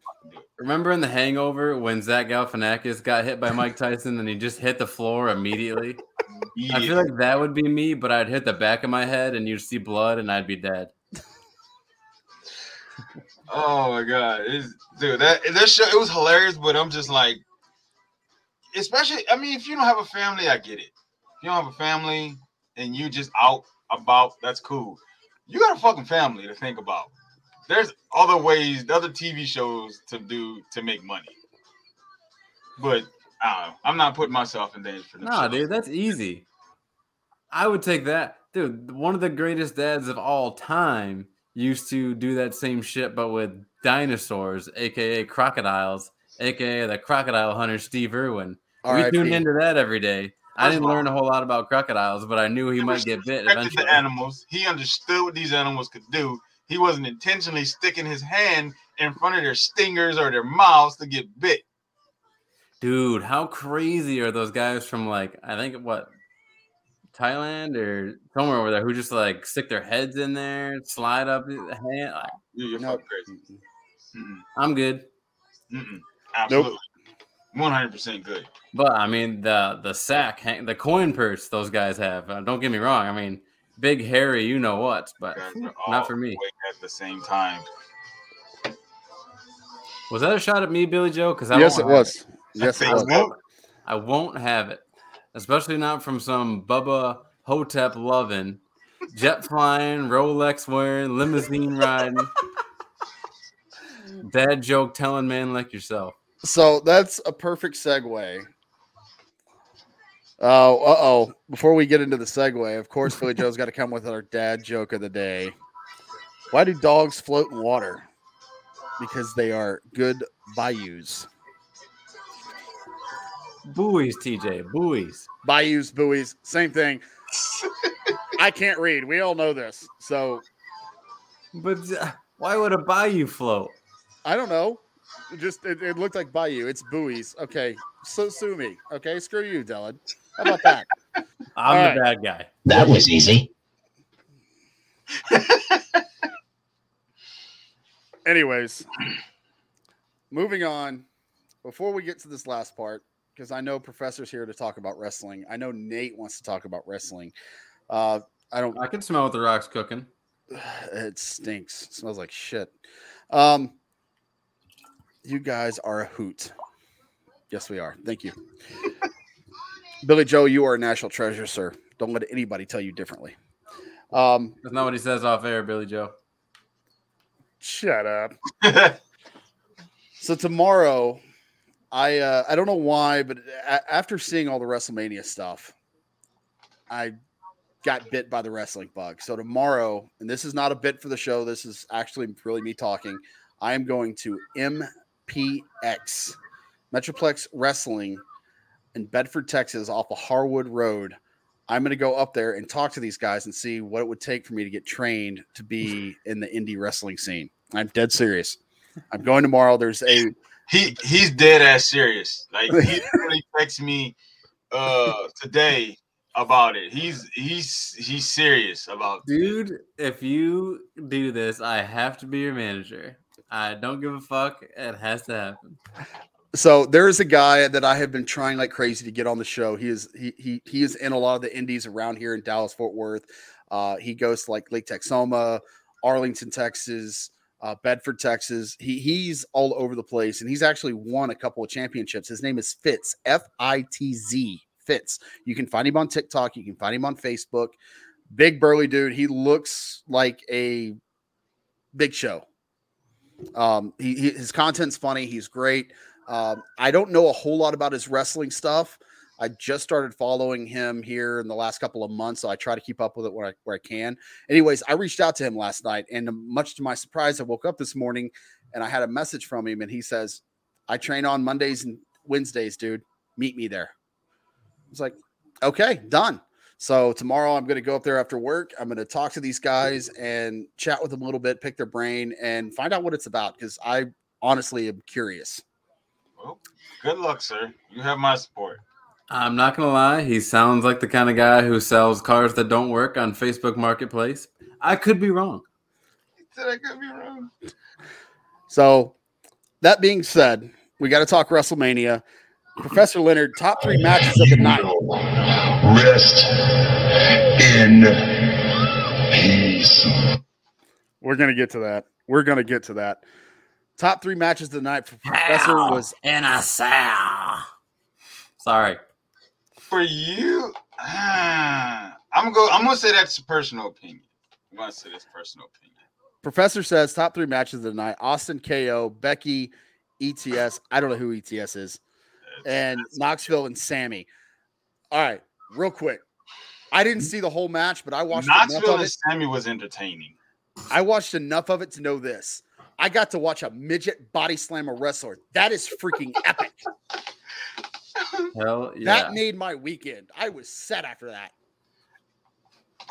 remember in The Hangover when Zach Galifianakis got hit by Mike Tyson and he just hit the floor immediately? I feel like that would be me, but I'd hit the back of my head and you'd see blood and I'd be dead. Oh my god, it's, dude, that that show it was hilarious, but I'm just like, especially. I mean, if you don't have a family, I get it. If you don't have a family and you just out about, that's cool. You got a fucking family to think about. There's other ways, other TV shows to do to make money. But i i'm not putting myself in danger for this. Nah, dude, that's easy. I would take that. Dude, one of the greatest dads of all time used to do that same shit, but with dinosaurs, aka crocodiles, aka the crocodile hunter Steve Irwin. We R.I.P.. tuned into that every day. I didn't learn a whole lot about crocodiles, but I knew he He might get bit eventually. the animals. He understood what these animals could do. He wasn't intentionally sticking his hand in front of their stingers or their mouths to get bit. Dude, how crazy are those guys from like I think what Thailand or somewhere over there who just like stick their heads in there, slide up the hand. Like, Dude, you're No. crazy. Mm-mm, I'm good. mm-mm. Absolutely. 100% good. But I mean the the sack, hang- the coin purse those guys have. Uh, don't get me wrong. I mean, big hairy, you know what? But Guys are all not for me. At the same time. Was that a shot at me, Billy Joe? Because I yes, it won't have was. Yes, it I I was. won't. I won't have it, especially not from some Bubba Ho-Tep loving, jet flying, Rolex wearing, limousine riding, dad joke telling man like yourself. So that's a perfect segue. Oh, uh oh. Before we get into the segue, of course, Philly Joe's got to come with our dad joke of the day. Why do dogs float in water? Because they are good bayous. Buoys, TJ, buoys. Bayous, buoys, same thing. I can't read. We all know this. So But uh, why would a bayou float? I don't know. It just it, it looked like bayou. It's buoys. Okay. So sue me. Okay. Screw you, Dylan. How about that? I'm All the bad guy. That was easy. Anyways, moving on. Before we get to this last part, because I know Professor's here to talk about wrestling. I know Nate wants to talk about wrestling. Uh, I don't. I can smell what the rock's cooking. It stinks. It smells like shit. Um, you guys are a hoot. Yes, we are. Thank you. Billy Joe, you are a national treasure, sir. Don't let anybody tell you differently. Um, That's not what he says off air, Billy Joe. shut up. So tomorrow, I uh, I don't know why, but a- after seeing all the WrestleMania stuff, I got bit by the wrestling bug. So tomorrow, and this is not a bit for the show. This is actually really me talking. I am going to MPX Metroplex Wrestling in Bedford, Texas, off of Harwood Road. I'm going to go up there and talk to these guys and see what it would take for me to get trained to be in the indie wrestling scene. I'm dead serious. I'm going tomorrow. There's a he he's dead ass serious. Like he literally texted me uh today about it. He's he's he's serious about Dude, if you do this, I have to be your manager. I don't give a fuck. It has to happen. so there is a guy that I have been trying like crazy to get on the show. He is he he he is in a lot of the indies around here in Dallas Fort Worth. Uh, he goes to like Lake Texoma, Arlington, Texas, uh, Bedford, Texas. He he's all over the place, and he's actually won a couple of championships. His name is Fitz F I T Z Fitz. You can find him on TikTok. You can find him on Facebook. Big burly dude. He looks like a big show. Um, he, he his content's funny. He's great. Um, I don't know a whole lot about his wrestling stuff. I just started following him here in the last couple of months, so I try to keep up with it where I, where I can. Anyways, I reached out to him last night, and much to my surprise, I woke up this morning and I had a message from him, and he says, "I train on Mondays and Wednesdays, dude. Meet me there." I was like, "Okay, done." So tomorrow I'm going to go up there after work. I'm going to talk to these guys and chat with them a little bit, pick their brain, and find out what it's about because I honestly am curious. Well, good luck, sir. You have my support. I'm not gonna lie, he sounds like the kind of guy who sells cars that don't work on Facebook Marketplace. I could be wrong. He Said I could be wrong. So, that being said, we got to talk WrestleMania. Professor Leonard, top three matches of the night. Rest in peace. We're going to get to that. We're going to get to that. Top three matches of the night for Professor was in a cell. Sorry. For you, ah, I'm gonna go. I'm gonna say that's a personal opinion. I'm gonna say that's personal opinion. Professor says top three matches of the night Austin KO, Becky, ETS. I don't know who ETS is, and Knoxville and Sami. All right, real quick. I didn't see the whole match, but I watched Knoxville and. Sami was entertaining. I watched enough of it to know this. I got to watch a midget body slam a wrestler. That is freaking epic. Hell yeah. That made my weekend. I was set after that.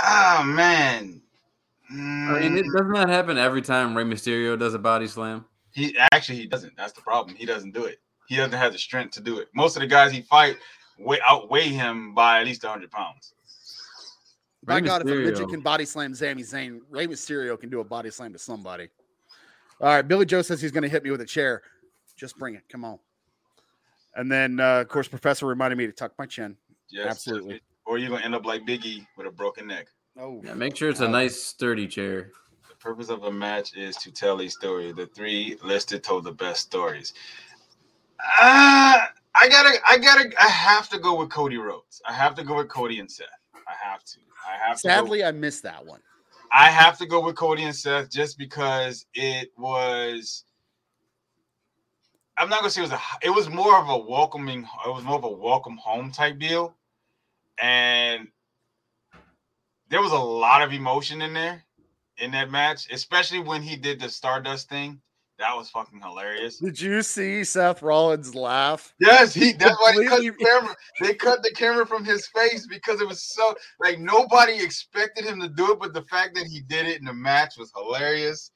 Ah man. I mean, it Mm, doesn't that happen every time Rey Mysterio does a body slam? he actually he doesn't. That's the problem. He doesn't do it. He doesn't have the strength to do it. Most of the guys he fight way outweigh him by at least hundred pounds. By Rey God, if a midget can body slam Sami Zayn, Rey Mysterio can do a body slam to somebody. All right, Billy Joe says he's going to hit me with a chair. Just bring it. Come on. And then, uh, of course, Professor reminded me to tuck my chin. Yes, Absolutely. Or you're gonna end up like Biggie with a broken neck. Oh, Yeah, make sure it's a nice sturdy chair. The purpose of a match is to tell a story. The three listed told the best stories. Ah, I gotta, I gotta, I have to go with Cody Rhodes. I have to go with Cody and Seth. I have to. I have to. go- sadly, I missed that one. I have to go with Cody and Seth just because it was. I'm not gonna say it was a. It was more of a welcoming. It was more of a welcome home type deal, and there was a lot of emotion in there in that match, especially when he did the Stardust thing. That was fucking hilarious. Did you see Seth Rollins laugh? Yes, he. That's why they cut the camera. They cut the camera from his face because it was so like nobody expected him to do it, but the fact that he did it in the match was hilarious,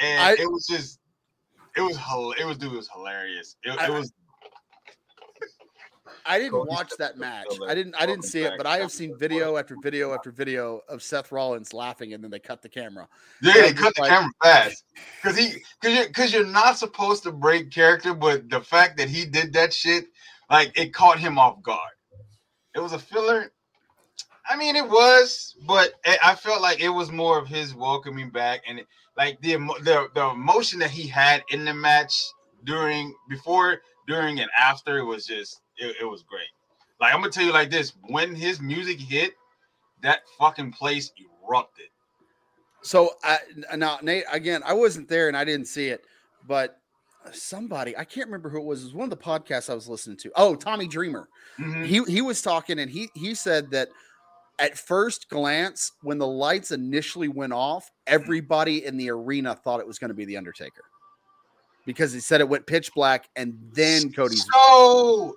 and I- it was just, it was, hil- it was, dude, it was hilarious. It, I- it was. I didn't watch that match. I didn't. I didn't see it, but I have seen video after video after video of Seth Rollins laughing, and then they cut the camera. Yeah, Yeah, they cut the like- camera fast because he because you're because you're not supposed to break character, but the fact that he did that shit, like it caught him off guard. It was a filler. I mean, it was, but I felt like it was more of his welcoming back and it- like the the the emotion that he had in the match during, before, during, and after. It was just it, it was great. Like I'm gonna tell you like this: when his music hit, that fucking place erupted. So I now Nate again, I wasn't there and I didn't see it, but somebody I can't remember who it was. It was one of the podcasts I was listening to. Oh, Tommy Dreamer. Mhm. He he was talking and he he said that at first glance, when the lights initially went off, everybody in the arena thought it was going to be the Undertaker. Because he said it went pitch black and then Cody's So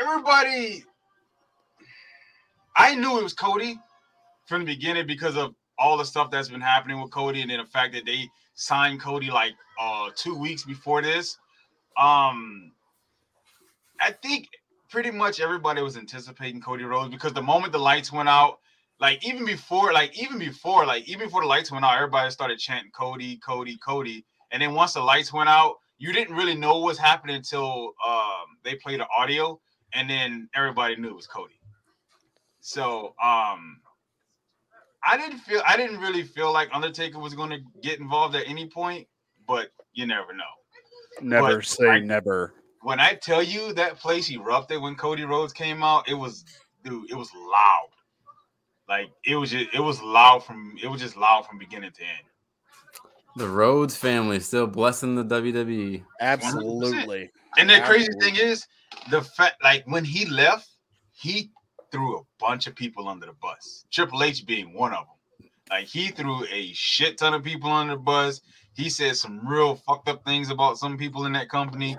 everybody, I knew it was Cody from the beginning because of all the stuff that's been happening with Cody, and then the fact that they signed Cody like uh two weeks before this. Um, I think pretty much everybody was anticipating Cody Rhodes because the moment the lights went out, like even before, like even before, like even before the lights went out, everybody started chanting Cody, Cody, Cody. And then once the lights went out, you didn't really know what was happening until um, they played the audio, and then everybody knew it was Cody. So um, I didn't feel I didn't really feel like Undertaker was going to get involved at any point, but you never know. never but say I- never. When I tell you that place erupted when Cody Rhodes came out, it was dude, it was loud. Like it was just it was loud from it was just loud from beginning to end. The Rhodes family still blessing the. WWE. Absolutely. And the crazy thing is, the fact like when he left, he threw a bunch of people under the bus. Triple H being one of them. Like he threw a shit ton of people under the bus. He said some real fucked up things about some people in that company.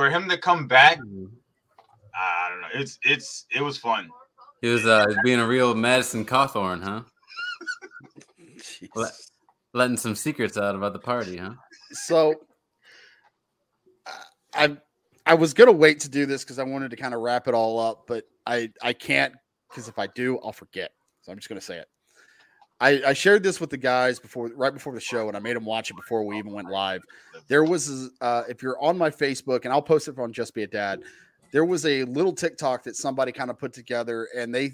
For him to come back, I don't know. It's it's it was fun. He was uh, being a real Madison Cawthorn, huh? Let- Letting some secrets out about the party, huh? so I- I I was gonna wait to do this because I wanted to kind of wrap it all up, but I I can't because if I do, I'll forget. So I'm just gonna say it. I, I shared this with the guys before, right before the show, and I made them watch it before we even went live. There was, uh, if you're on my Facebook, and I'll post it on Just Be a Dad. There was a little TikTok that somebody kind of put together, and they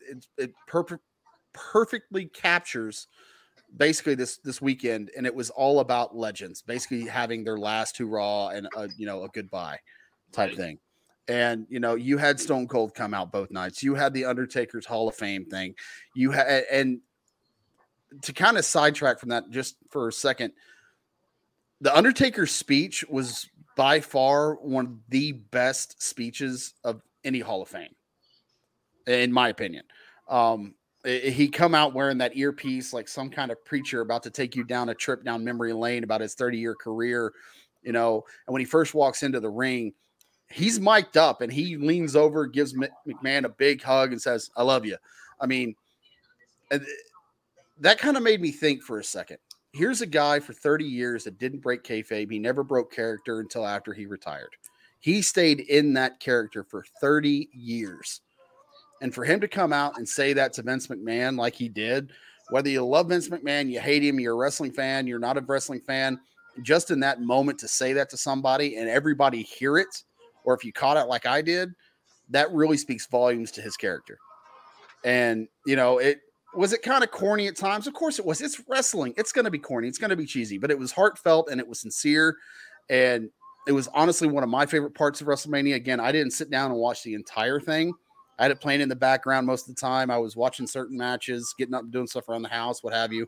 it, it perfect perfectly captures basically this this weekend, and it was all about legends, basically having their last hurrah and a, you know a goodbye type thing. And you know, you had Stone Cold come out both nights. You had the Undertaker's Hall of Fame thing. You had and to kind of sidetrack from that just for a second, the Undertaker's speech was by far one of the best speeches of any Hall of Fame, in my opinion. Um, he come out wearing that earpiece like some kind of preacher about to take you down a trip down memory lane about his 30 year career, you know. And when he first walks into the ring, he's mic'd up and he leans over, gives McMahon a big hug, and says, "I love you." I mean, that kind of made me think for a second. Here's a guy for 30 years that didn't break kayfabe. He never broke character until after he retired. He stayed in that character for 30 years. And for him to come out and say that to Vince McMahon like he did, whether you love Vince McMahon, you hate him, you're a wrestling fan, you're not a wrestling fan, just in that moment to say that to somebody and everybody hear it, or if you caught it like I did, that really speaks volumes to his character. And, you know, it was it kind of corny at times? Of course it was. It's wrestling. It's going to be corny. It's going to be cheesy, but it was heartfelt and it was sincere. And it was honestly one of my favorite parts of WrestleMania. Again, I didn't sit down and watch the entire thing. I had it playing in the background most of the time. I was watching certain matches, getting up and doing stuff around the house, what have you.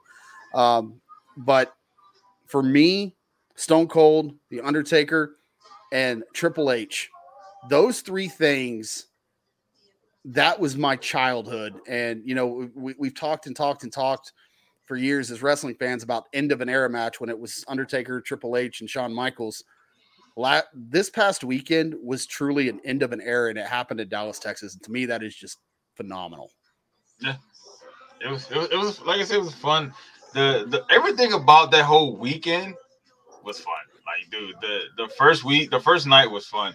Um, but for me, Stone Cold, The Undertaker, and Triple H, those three things, that was my childhood. And, you know, we, we've talked and talked and talked for years as wrestling fans about end of an era match when it was Undertaker, Triple H, and Shawn Michaels. La- this past weekend was truly an end of an era, and it happened in Dallas, Texas. And to me, that is just phenomenal. It was, it was, it was like I said, it was fun. The the everything about that whole weekend was fun. Like, dude, the the first week, the first night was fun.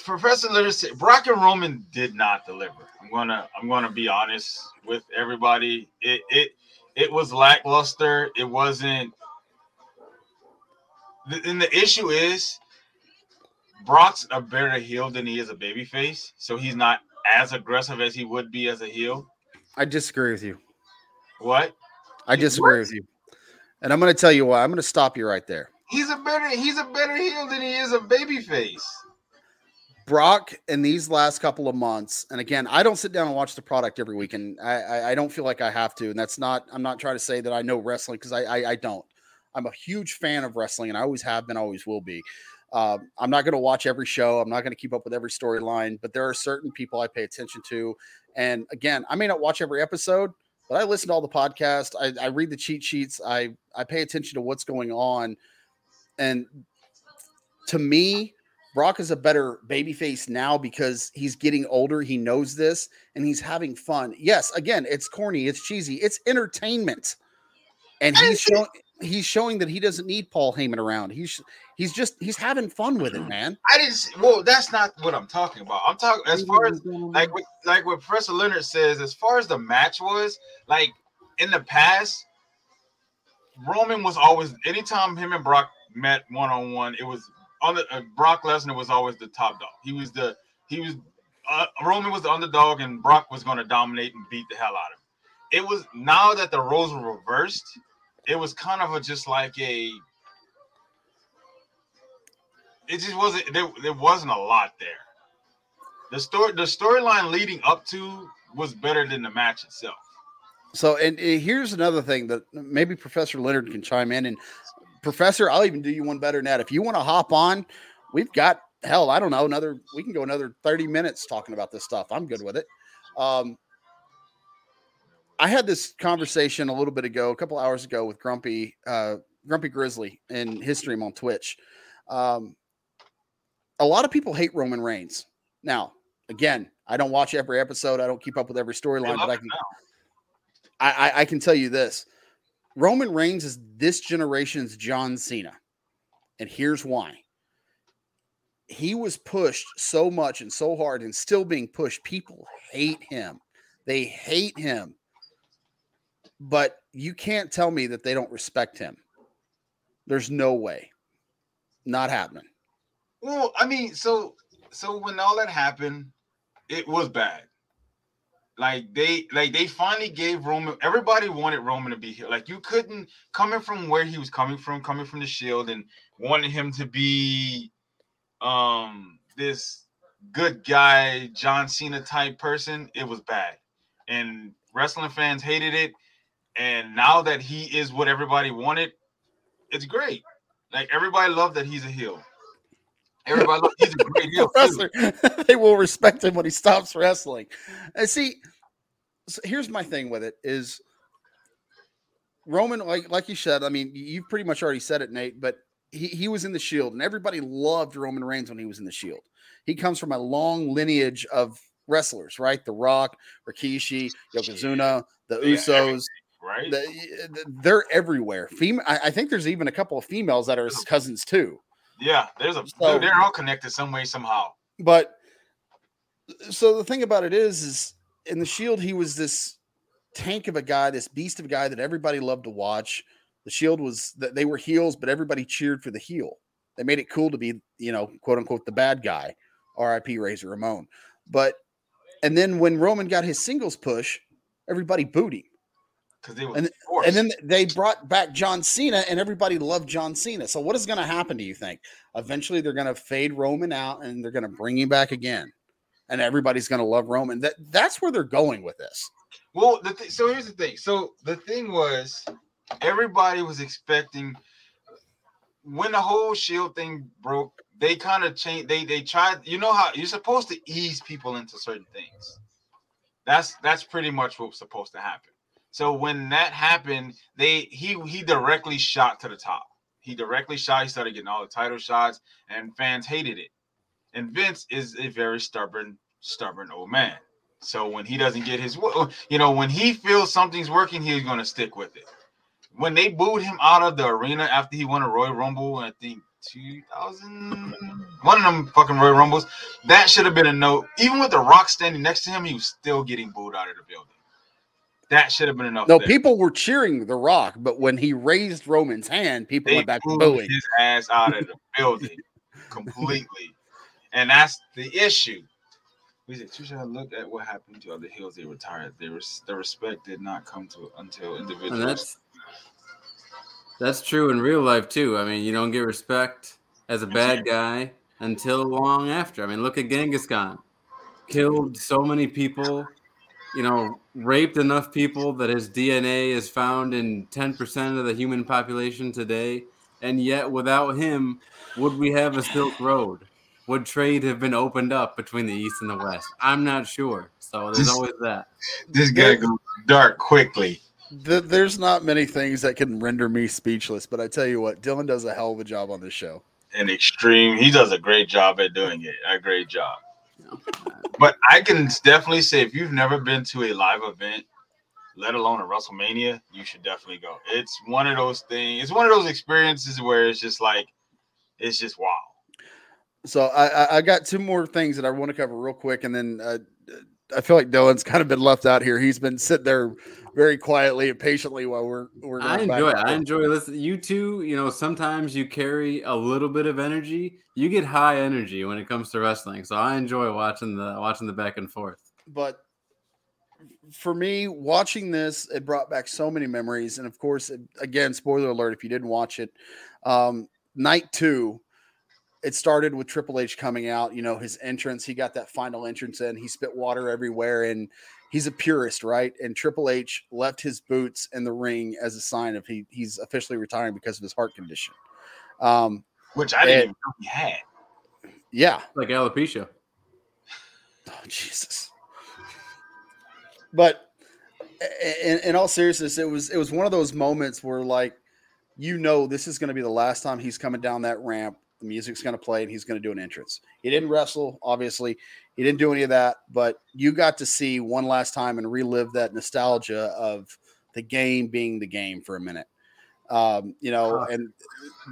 Professor Leonard said Brock and Roman did not deliver. I'm gonna I'm gonna be honest with everybody. It it it was lackluster. It wasn't. And the issue is, Brock's a better heel than he is a babyface, so he's not as aggressive as he would be as a heel. I disagree with you. What? I disagree with you. And I'm going to tell you why. I'm going to stop you right there. He's a better he's a better heel than he is a babyface. Brock in these last couple of months, and again, I don't sit down and watch the product every week, and I, I, I don't feel like I have to. And that's not, I'm not trying to say that I know wrestling because I, I, I don't. I'm a huge fan of wrestling, and I always have been, always will be. Uh, I'm not going to watch every show. I'm not going to keep up with every storyline, but there are certain people I pay attention to. And again, I may not watch every episode, but I listen to all the podcasts. I, I read the cheat sheets. I, I pay attention to what's going on. And to me, Brock is a better babyface now because he's getting older. He knows this and he's having fun. Yes, again, it's corny, it's cheesy, it's entertainment. And he's showing he's showing that he doesn't need Paul Heyman around. He's he's just he's having fun with it, man. I didn't see, well, that's not what I'm talking about. I'm talking as far as like mm-hmm. what, like what Professor Leonard says, as far as the match was, like in the past, Roman was always anytime him and Brock met one on one, it was on the uh, Brock Lesnar was always the top dog. He was the he was uh, Roman was the underdog, and Brock was going to dominate and beat the hell out of him. It was now that the roles were reversed, it was kind of a just like a. It just wasn't there. There wasn't a lot there. The story, the storyline leading up to was better than the match itself. So, and uh, here's another thing that maybe Professor Leonard can chime in. And Professor, I'll even do you one better than that. If you want to hop on, we've got hell, I don't know, another. We can go another thirty minutes talking about this stuff. I'm good with it. Um, I had this conversation a little bit ago, a couple hours ago, with Grumpy uh, Grumpy Grizzly in his stream on Twitch. Um, a lot of people hate Roman Reigns. Now, again, I don't watch every episode. I don't keep up with every storyline, but I can. I, I, I can tell you this Roman Reigns is this generation's John Cena. And here's why he was pushed so much and so hard and still being pushed. People hate him, they hate him. But you can't tell me that they don't respect him. There's no way. Not happening. Well, I mean, so so when all that happened, it was bad. Like they like they finally gave Roman everybody wanted Roman to be here. Like you couldn't coming from where he was coming from, coming from the shield and wanting him to be um this good guy John Cena type person, it was bad. And wrestling fans hated it. And now that he is what everybody wanted, it's great. Like everybody loved that he's a heel. Everybody, loved, he's a great heel. too. They will respect him when he stops wrestling. And see, so here's my thing with it is Roman, like like you said, I mean, you've pretty much already said it, Nate, but he, he was in the shield and everybody loved Roman Reigns when he was in the shield. He comes from a long lineage of wrestlers, right? The Rock, Rikishi, Yokozuna, the Yeah, Usos. right? the- they're everywhere. Fem- I, I think there's even a couple of females that are his uh-huh. cousins too. Yeah, there's a So- they're all connected some way somehow. But so the thing about it is, is in the Shield, he was this tank of a guy, this beast of a guy that everybody loved to watch. The Shield was that they were heels, but everybody cheered for the heel. They made it cool to be, you know, quote unquote, the bad guy. R.I.P. Razor Ramon. But and then when Roman got his singles push, everybody booed him. Because they were And- forced. And then they brought back John Cena, and everybody loved John Cena. So what is going to happen? Do you think? Eventually, they're going to fade Roman out, and they're going to bring him back again, and everybody's going to love Roman. That that's where they're going with this. Well, the th- so here's the thing. So the thing was, everybody was expecting when the whole Shield thing broke. They kind of changed. They they tried. You know how you're supposed to ease people into certain things. That's that's pretty much what was supposed to happen. So when that happened, they he he directly shot to the top. He directly shot. He started getting all the title shots, and fans hated it. And Vince is a very stubborn, stubborn old man. So when he doesn't get his, you know, when he feels something's working, he's going to stick with it. When they booed him out of the arena after he won a Royal Rumble, I think 2000, one of them fucking Royal Rumbles. That should have been a note. Even with The Rock standing next to him, he was still getting booed out of the building. That should have been enough. No, there. people were cheering The Rock, but when he raised Roman's hand, people they went back to booing. his ass out of the building completely, and that's the issue. We said you should have looked at what happened to other heels they retired. They res- the respect did not come to until individuals. And that's that's true in real life too. I mean, you don't get respect as a bad guy until long after. I mean, look at Genghis Khan. Killed so many people, you know, raped enough people that his DNA is found in 10% of the human population today. And yet, without him, would we have a Silk Road? Would trade have been opened up between the East and the West? I'm not sure. So there's This- always that. this guy goes dark quickly. Th- There's not many things that can render me speechless, but I tell you what, Dylan does a hell of a job on this show. An extreme. He does a great job at doing it. A great job. But I can definitely say if you've never been to a live event, let alone a WrestleMania, you should definitely go. It's one of those things. It's one of those experiences where it's just like, it's just wow. So I, I, got two more things that I want to cover real quick, and then uh, I feel like Dylan's kind of been left out here. He's been sitting there very quietly and patiently while we're we're. I enjoy it. I enjoy listening. You two, you know, sometimes you carry a little bit of energy. You get high energy when it comes to wrestling. So I enjoy watching the watching the back and forth. but for me, watching this, it brought back so many memories. And of course, it, again, spoiler alert if you didn't watch it, um, night two, it started with Triple H coming out. You know, his entrance, he got that final entrance in, he spit water everywhere, and he's a purist, right? And Triple H left his boots in the ring as a sign of he he's officially retiring because of his heart condition. Um, Which I didn't And- even know he had. yeah, Like alopecia. Oh, Jesus. But in, in all seriousness, it was it was one of those moments where like you know this is going to be the last time he's coming down that ramp. The music's going to play and he's going to do an entrance. He didn't wrestle, obviously. He didn't do any of that, but you got to see one last time and relive that nostalgia of the game being the game for a minute. Um, you know, and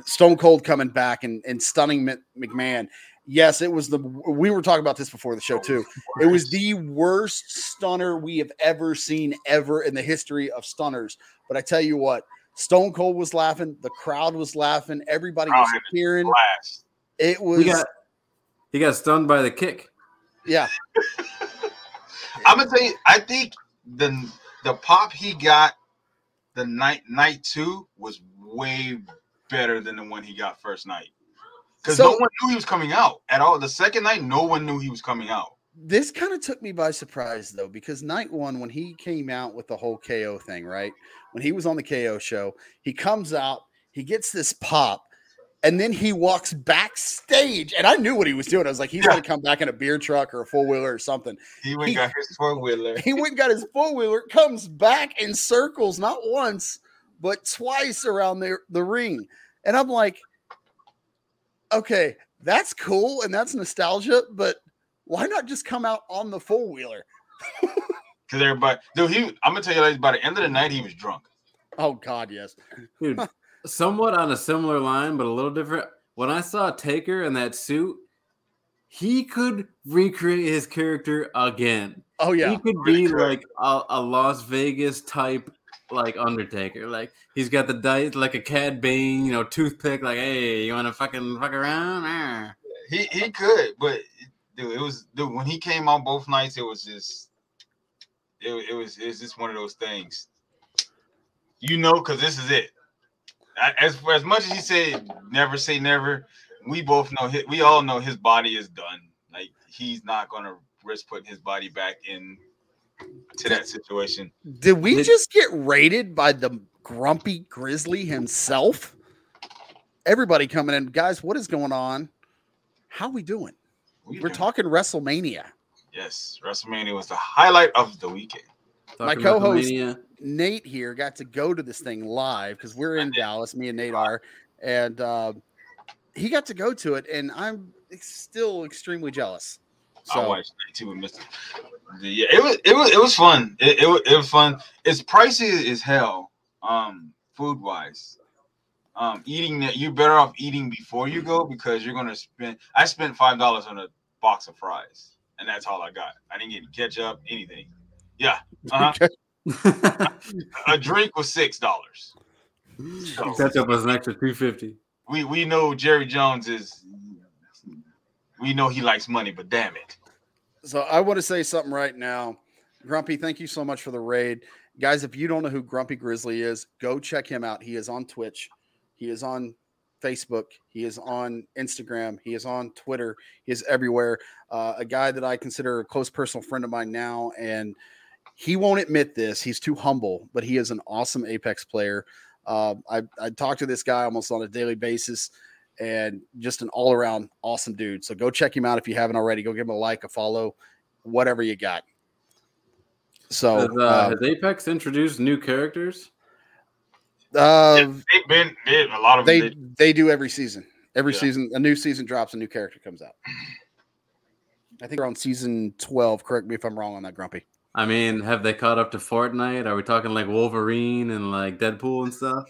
Stone Cold coming back and, and stunning McMahon. Yes, it was the we were talking about this before the show too. It was the worst stunner we have ever seen ever in the history of stunners. But I tell you what, Stone Cold was laughing, the crowd was laughing, everybody was oh, Crowd had cheering. blast. It was He got he got stunned by the kick. yeah, I'm gonna tell you, I think the the pop he got the night night two was way better than the one he got first night. Because So- no one knew he was coming out at all. The second night, no one knew he was coming out. This kind of took me by surprise though, because night one, when he came out with the whole KO thing, right? When he was on the KO show, he comes out, he gets this pop, and then he walks backstage. And I knew what he was doing. I was like, he's Yeah. gonna come back in a beer truck or a four wheeler or something. He went He- and got his four wheeler. He went and got his four wheeler, comes back in circles, not once, but twice around the, the ring. And I'm like, okay, that's cool and that's nostalgia, but why not just come out on the four wheeler? Because everybody, dude, he. I'm gonna tell you, like, by the end of the night, he was drunk. Oh God, yes. Dude, somewhat on a similar line, but a little different. When I saw Taker in that suit, he could recreate his character again. Oh yeah. He could be could. like a, a Las Vegas type, like Undertaker. Like he's got the dice, like a Cad Bane, you know, toothpick. Like, hey, you want to fucking fuck around? Ah. He he could, but dude, it was dude when he came on both nights, it was just it, it was it was just one of those things. You know, because this is it. I- As as much as he said never say never, we both know his, we all know his body is done. Like he's not gonna risk putting his body back in to that situation. Did we Did- just get raided by the grumpy grizzly himself? Everybody coming in, guys. What is going on? How we doing? We We're talking WrestleMania. Yes, WrestleMania was the highlight of the weekend. My co-host- Nate here got to go to this thing live because we're in Dallas. Me and Nate are, and uh, he got to go to it, and I'm still extremely jealous. So. I So watched night two with Mister. Yeah, it was it was it was fun. It, it was it was fun. It's pricey as hell, um, food wise. um, eating that you're better off eating before you go because you're gonna spend. I spent five dollars on a box of fries, and that's all I got. I didn't get ketchup, anything. Yeah, uh-huh. Okay. a drink was six dollars. So Ketchup was an extra two fifty. we we know Jerry Jones is. We know he likes money, but damn it. So I want to say something right now. Grumpy, thank you so much for the raid. Guys, if you don't know who Grumpy Grizzly is, go check him out. He is on Twitch. He is on Facebook. He is on Instagram. He is on Twitter. He is everywhere. Uh, a guy that I consider a close personal friend of mine now. And he won't admit this. He's too humble, but he is an awesome Apex player. Uh, I, I talk to this guy almost on a daily basis and just an all around awesome dude. So go check him out if you haven't already. Go give him a like, a follow, whatever you got. So Has, uh, uh, has Apex introduced new characters? Uh, They've been they, a lot of them they did. they do every season. Every Yeah. season, a new season drops, a new character comes out. I think we're on season twelve. Correct me if I'm wrong on that, Grumpy. I mean, have they caught up to Fortnite? Are we talking like Wolverine and like Deadpool and stuff?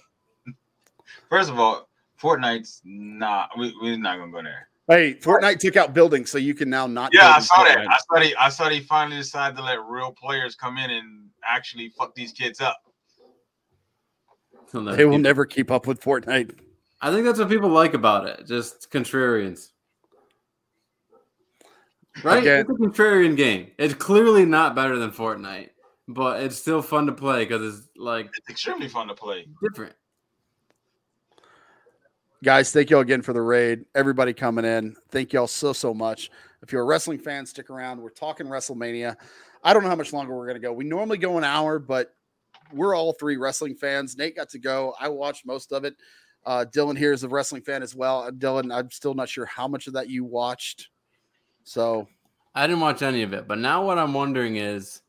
First of all, Fortnite's not. We, we're not gonna go there. Hey, Fortnite took out buildings, so you can now not. Yeah, I in saw that. I saw they. I saw he finally decided to let real players come in and actually fuck these kids up. So that They will people- never keep up with Fortnite. I think that's what people like about it. Just contrarians. Right? Again- It's a contrarian game. It's clearly not better than Fortnite, but it's still fun to play because it's like It's extremely fun to play. different. Guys, thank y'all again for the raid. Everybody coming in. Thank y'all so, so much. If you're a wrestling fan, stick around. We're talking WrestleMania. I don't know how much longer we're going to go. We normally go an hour, but we're all three wrestling fans. Nate got to go. I watched most of it. Uh, Dylan here is a wrestling fan as well. Dylan, I'm still not sure how much of that you watched. So, I didn't watch any of it, but now what I'm wondering is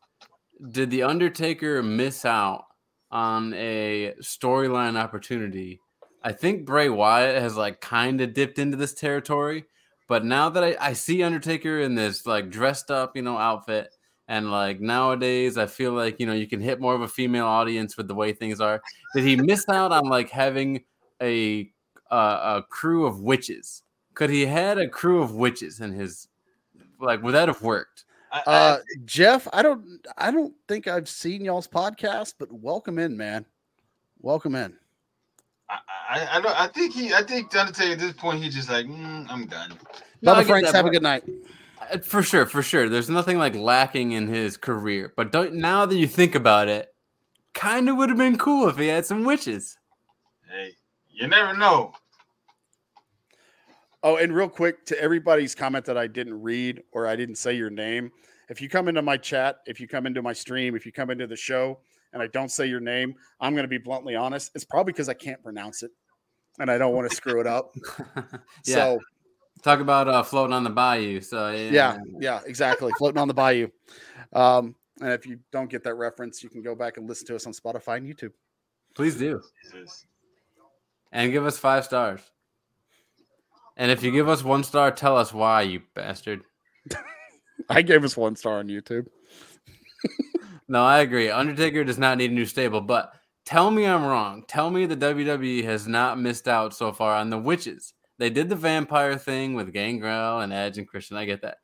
did The Undertaker miss out on a storyline opportunity? I think Bray Wyatt has like kind of dipped into this territory, but now that I, I see Undertaker in this like dressed up, you know, outfit, and like nowadays I feel like you know you can hit more of a female audience with the way things are. Did he miss out on like having a uh, a crew of witches? Could he had a crew of witches in his like would that have worked? I, I- uh, Jeff, I don't, I don't think I've seen y'all's podcast, but welcome in, man. Welcome in. I, I, I, don't, I think he. I think the Undertaker at this point he's just like, "Mm, I'm done. No, I Bubba Franks, that, have a good night. Uh, For sure, for sure. There's nothing like lacking in his career. But don't now that you think about it, kind of would have been cool if he had some witches. Hey, you never know. Oh, and real quick to everybody's comment that I didn't read or I didn't say your name. If you come into my chat, if you come into my stream, if you come into the show and I don't say your name, I'm going to be bluntly honest. It's probably because I can't pronounce it and I don't want to screw it up. yeah. So, Talk about uh, floating on the bayou. So yeah, yeah, yeah, exactly. Floating on the bayou. Um, and if you don't get that reference, you can go back and listen to us on Spotify and YouTube. please do, and give us five stars. And if you give us one star, tell us why, you bastard. I gave us one star on YouTube. No, I agree. Undertaker does not need a new stable, but tell me I'm wrong. Tell me the WWE has not missed out so far on the witches. They did the vampire thing with Gangrel and Edge and Christian. I get that.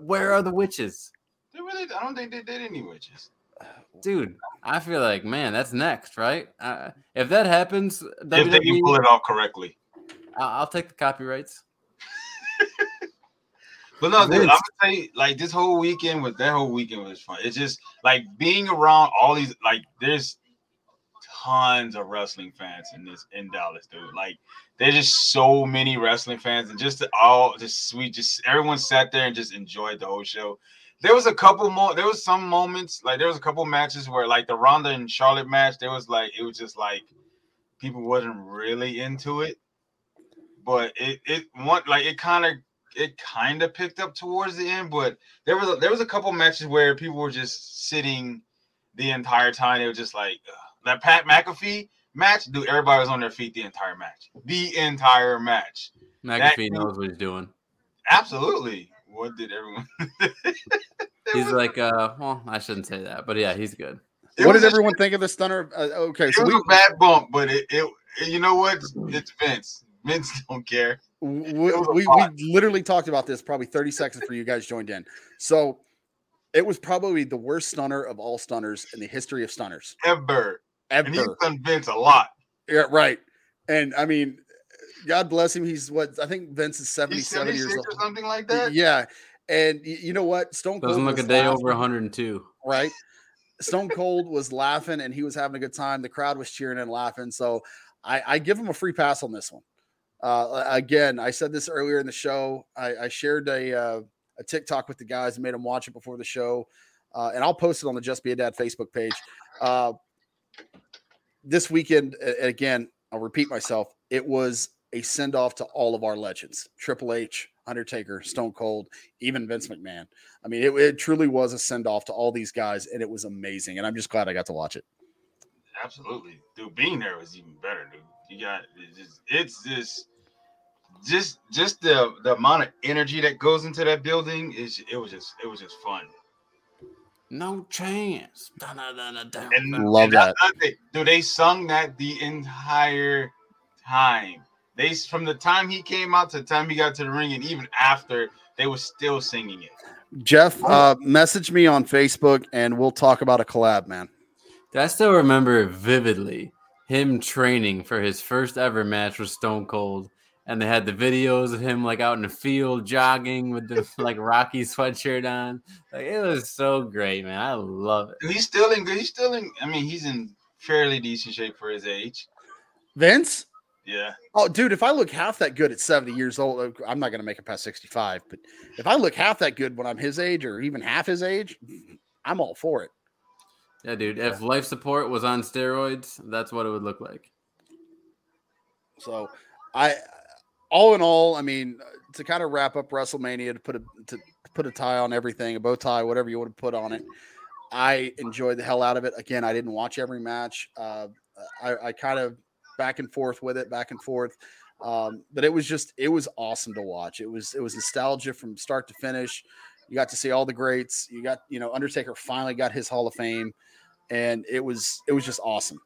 Where are the witches? They really. I don't think they did any witches. Dude, I feel like, man, that's next, right? Uh, if that happens, If they can pull it off correctly. I- I'll take the copyrights. But no, dude, I'm gonna tell you, like this whole weekend was that whole weekend was fun. It's just like being around all these, like there's tons of wrestling fans in this in Dallas, dude. Like there's just so many wrestling fans, and just all just we just everyone sat there and just enjoyed the whole show. There was a couple more, there was some moments, like there was a couple matches where like the Ronda and Charlotte match, there was like it was just like people wasn't really into it. But it it one like it kind of it kind of picked up towards the end, but there was a, there was a couple matches where people were just sitting the entire time. They were just like ugh. That Pat McAfee match, dude. Everybody was on their feet the entire match. The entire match. McAfee knows what he's doing. Absolutely. What did everyone? He's was- like, uh, well, I shouldn't say that, but yeah, he's good. it what was did a- everyone think of the stunner? Uh, okay, It so was we a bad bump, but it, it You know what? It's Vince. Vince don't care. we, we, we literally talked about this probably 30 seconds before you guys joined in. So it was probably the worst stunner of all stunners in the history of stunners Ever. And he's ever. done Vince a lot. Yeah, right. And I mean, God bless him. He's what I think Vince is 77 years old. or something like that. Yeah. And you know what? Stone Cold Doesn't look a was day laughing, over 102. right? Stone Cold was laughing and he was having a good time. The crowd was cheering and laughing. So I, I give him a free pass on this one. Uh, again, I said this earlier in the show. I, I shared a uh, a TikTok with the guys and made them watch it before the show, uh, and I'll post it on the Just Be a Dad Facebook page. This weekend, again, I'll repeat myself. It was a send off to all of our legends: Triple H, Undertaker, Stone Cold, even Vince McMahon. I mean, it, it truly was a send off to all these guys, and it was amazing. And I'm just glad I got to watch it. Absolutely, dude. Being there was even better, dude. You got it's just it's just just just the the amount of energy that goes into that building is it was just it was just fun. No chance. Dun-dun-dun-dun-dun. And Love and that. that's. Dude, they sung that the entire time. They from the time he came out to the time he got to the ring, and even after, they were still singing it. Jeff, uh, message me on Facebook, and we'll talk about a collab, man. I still remember vividly him training for his first ever match with Stone Cold. And they had the videos of him like out in the field jogging with the like Rocky sweatshirt on. Like it was so great, man. I love it. He's still in good. He's still in. I mean, he's in fairly decent shape for his age. Vince? Yeah. Oh, dude, if I look half that good at 70 years old, uh, I'm not going to make it past 65. But if I look half that good when I'm his age or even half his age, I'm all for it. Yeah, dude. If life support was on steroids, that's what it would look like. So, I, all in all, I mean, uh, to kind of wrap up WrestleMania, to put a to put a tie on everything, a bow tie, whatever you want to put on it, I enjoyed the hell out of it. Again, I didn't watch every match. Uh, I, I kind of back and forth with it, back and forth. Um, but it was just it was awesome to watch. It was it was nostalgia from start to finish. You got to see all the greats. You got you know Undertaker finally got his Hall of Fame, and it was it was just awesome.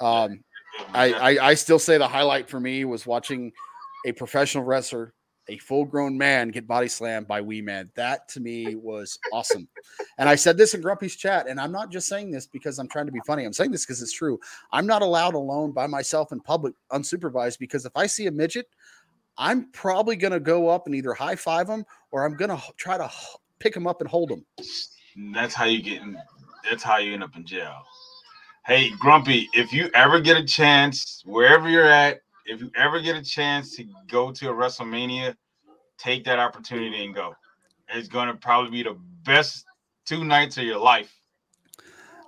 Um, I, I I still say the highlight for me was watching a professional wrestler, a full grown man, get body slammed by Wee Man. That to me was awesome. And I said this in Grumpy's chat, and I'm not just saying this because I'm trying to be funny. I'm saying this because it's true. I'm not allowed alone by myself in public unsupervised because if I see a midget, I'm probably going to go up and either high five him or I'm going to try to pick him up and hold him. That's how you get in. That's how you end up in jail. Hey, Grumpy, if you ever get a chance, wherever you're at, if you ever get a chance to go to a WrestleMania, take that opportunity and go. It's gonna probably be the best two nights of your life.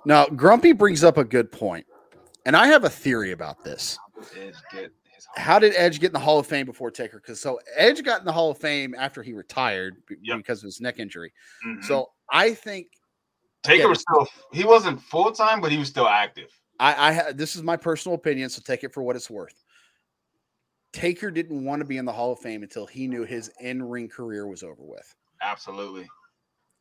Now, Grumpy brings up a good point, and I have a theory about this. Edge get his how did Edge get in the Hall of Fame before Taker? Because so Edge got in the Hall of Fame after he retired Yep. because of his neck injury. Mhm. So I think Taker again, was still he wasn't full time, but he was still active. I, I this is my personal opinion, so take it for what it's worth. Taker didn't want to be in the Hall of Fame until he knew his in-ring career was over with. Absolutely.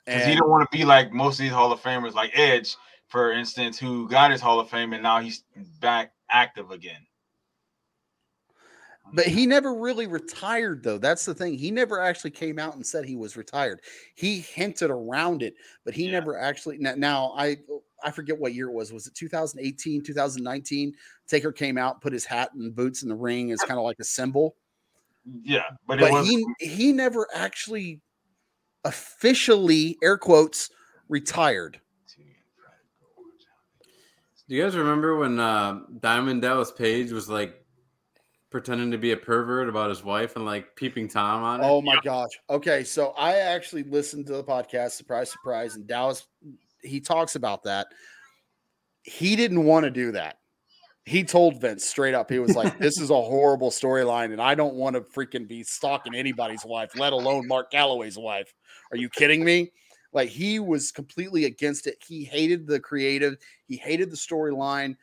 Because he don't want to be like most of these Hall of Famers, like Edge, for instance, who got his Hall of Fame and now he's back active again. but he never really retired though. That's the thing. He never actually came out and said he was retired. He hinted around it, but he Yeah. never actually now I I forget what year it was. Was it 2018, 2019? Taker came out, put his hat and boots in the ring as kind of like a symbol. Yeah, but, But was he he never actually officially air quotes retired. Do you guys remember when uh, Diamond Dallas Page was like pretending to be a pervert about his wife and like peeping Tom on it? Oh my gosh. Okay, so I actually listened to the podcast, surprise, surprise, and Dallas he talks about that. He didn't want to do that. He told Vince straight up, he was like, This is a horrible storyline, and I don't want to freaking be stalking anybody's wife, let alone Mark Calaway's wife. Are you kidding me? Like he was completely against it. He hated the creative, he hated the storyline,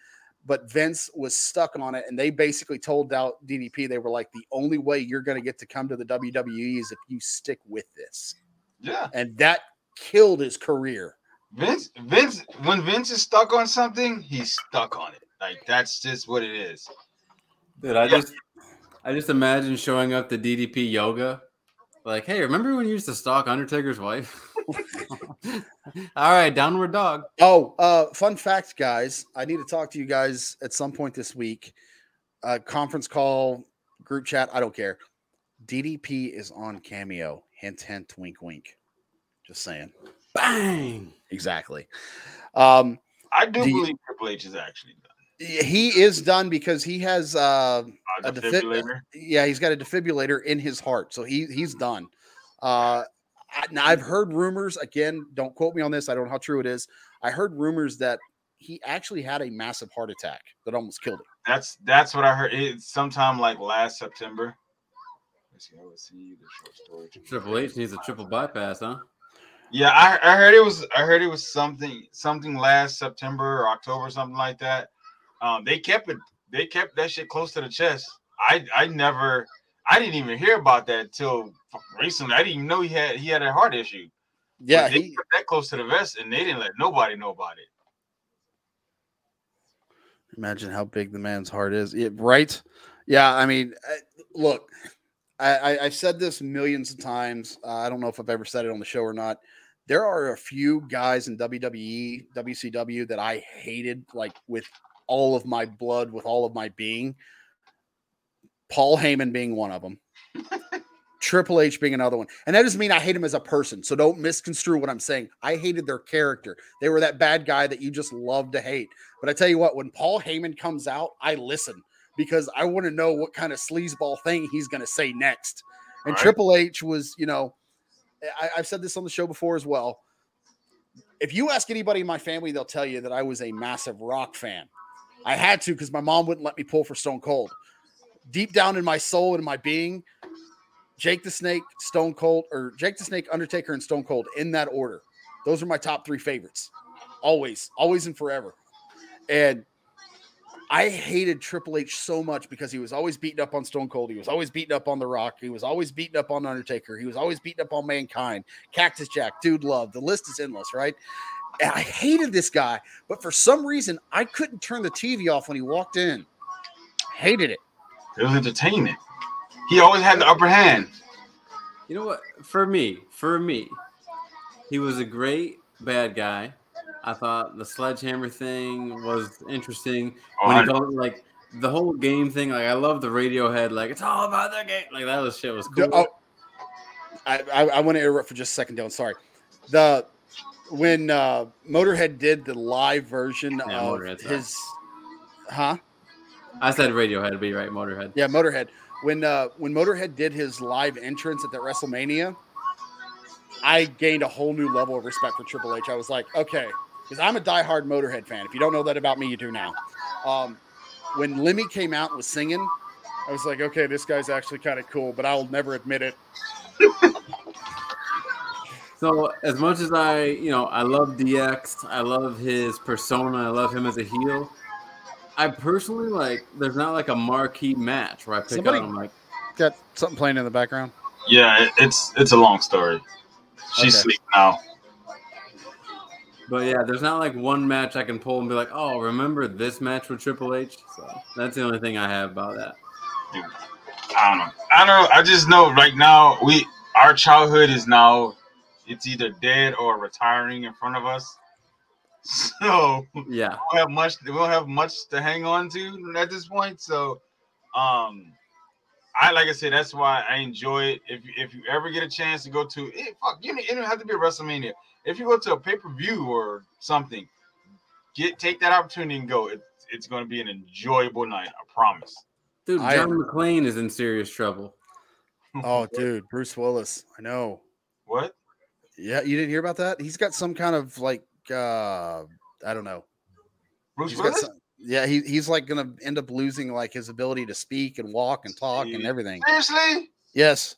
but Vince was stuck on it. And they basically told Dow- DDP, they were like, the only way you're going to get to come to the WWE is if you stick with this. yeah. And that killed his career. Vince, Vince, when Vince is stuck on something, he's stuck on it. Like that's just what it is. Dude, I just I just imagine showing up to DDP yoga. Like, hey, remember when you used to stalk Undertaker's wife? All right, downward dog. Oh, uh, fun fact, guys. I need to talk to you guys at some point this week. Uh, conference call, group chat. I don't care. DDP is on Cameo. Hint, hint, wink, wink. Just saying. Bang. Exactly. Um, I do Do you- believe Triple H is actually done. he is done because he has uh, Uh, A defi- defibrillator. yeah, he's got a defibrillator in his heart, so he he's done. Uh, I, now I've heard rumors again. Don't quote me on this. I don't know how true it is. I heard rumors that he actually had a massive heart attack that almost killed him. That's that's what I heard. It's sometime like last September. Let's see. I will see the short story. Triple H needs a triple bypass, huh? Yeah, I, I heard it was I heard it was something something last September or October, something like that. Um, they kept it they kept that shit close to the chest. I I never I didn't even hear about that till recently. I didn't even know he had he had a heart issue. Yeah, But they he, kept that close to the vest and they didn't let nobody know about it. Imagine how big the man's heart is. Yeah, right? Yeah, I mean, look, I, I, I've said this millions of times. Uh, I don't know if I've ever said it on the show or not. There are a few guys in WWE, WCW that I hated, like with all of my blood, with all of my being. Paul Heyman being one of them. Triple H being another one. And that doesn't mean I hate him as a person. So don't misconstrue what I'm saying. I hated their character. They were that bad guy that you just love to hate. But I tell you what, when Paul Heyman comes out, I listen because I want to know what kind of sleazeball thing he's going to say next. And Right. Triple H was, you know, I, I've said this on the show before as well. If you ask anybody in my family, they'll tell you that I was a massive rock fan. I had to because my mom wouldn't let me pull for Stone Cold. Deep down in my soul and my being, Jake the Snake, Stone Cold, or Jake the Snake, Undertaker, and Stone Cold in that order. Those are my top three favorites. Always, always and forever. And I hated Triple H so much because he was always beating up on Stone Cold. He was always beating up on The Rock. He was always beating up on Undertaker. He was always beating up on Mankind, Cactus Jack, Dude Love. The list is endless, right? And I hated this guy, but for some reason, I couldn't turn the TV off when he walked in. Hated it. It was entertainment. He always had the upper hand. You know what? For me, for me, he was a great bad guy. I thought the sledgehammer thing was interesting. When he Oh, called it, like the whole game thing, like I love the Radiohead, like it's all about the game. Like that was shit was The- cool. oh, I, I, I want to interrupt for just a second, Dylan. Sorry. The when uh, Motorhead did the live version Yeah, of Motorhead's right. his, huh? I said Radiohead, be right, Motorhead. Yeah, Motorhead. When uh, when Motorhead did his live entrance at that WrestleMania, I gained a whole new level of respect for Triple H. I was like, okay, because I'm a diehard Motorhead fan. If you don't know that about me, you do now. Um, when Lemmy came out and was singing, I was like, okay, this guy's actually kind of cool, but I'll never admit it. So as much as I, you know, I love DX, I love his persona, I love him as a heel. I personally like. There's not like a marquee match where I pick Somebody- out. I'm like, Got something playing in the background. Yeah, it, it's it's a long story. She's Okay. sleeping now. But yeah, there's not like one match I can pull and be like, oh, remember this match with Triple H? So that's the only thing I have about that. I don't know. I don't know. I just know right now we our childhood is now it's either dead or retiring in front of us. So Yeah, we don't have much we don't have much to hang on to at this point. So um I like I said, that's why I enjoy it. If if you ever get a chance to go to eh, fuck, you don't, it don't have to be a WrestleMania. If you go to a pay-per-view or something, get take that opportunity and go. It, it's going to be an enjoyable night. I promise. dude, I John am- McClane is in serious trouble. Oh, dude, Bruce Willis. I know. What? Yeah, you didn't hear about that? He's got some kind of like uh I don't know. Bruce He's got Willis? some, yeah, he, he's like gonna end up losing like his ability to speak and walk and talk and everything. Seriously? Yes.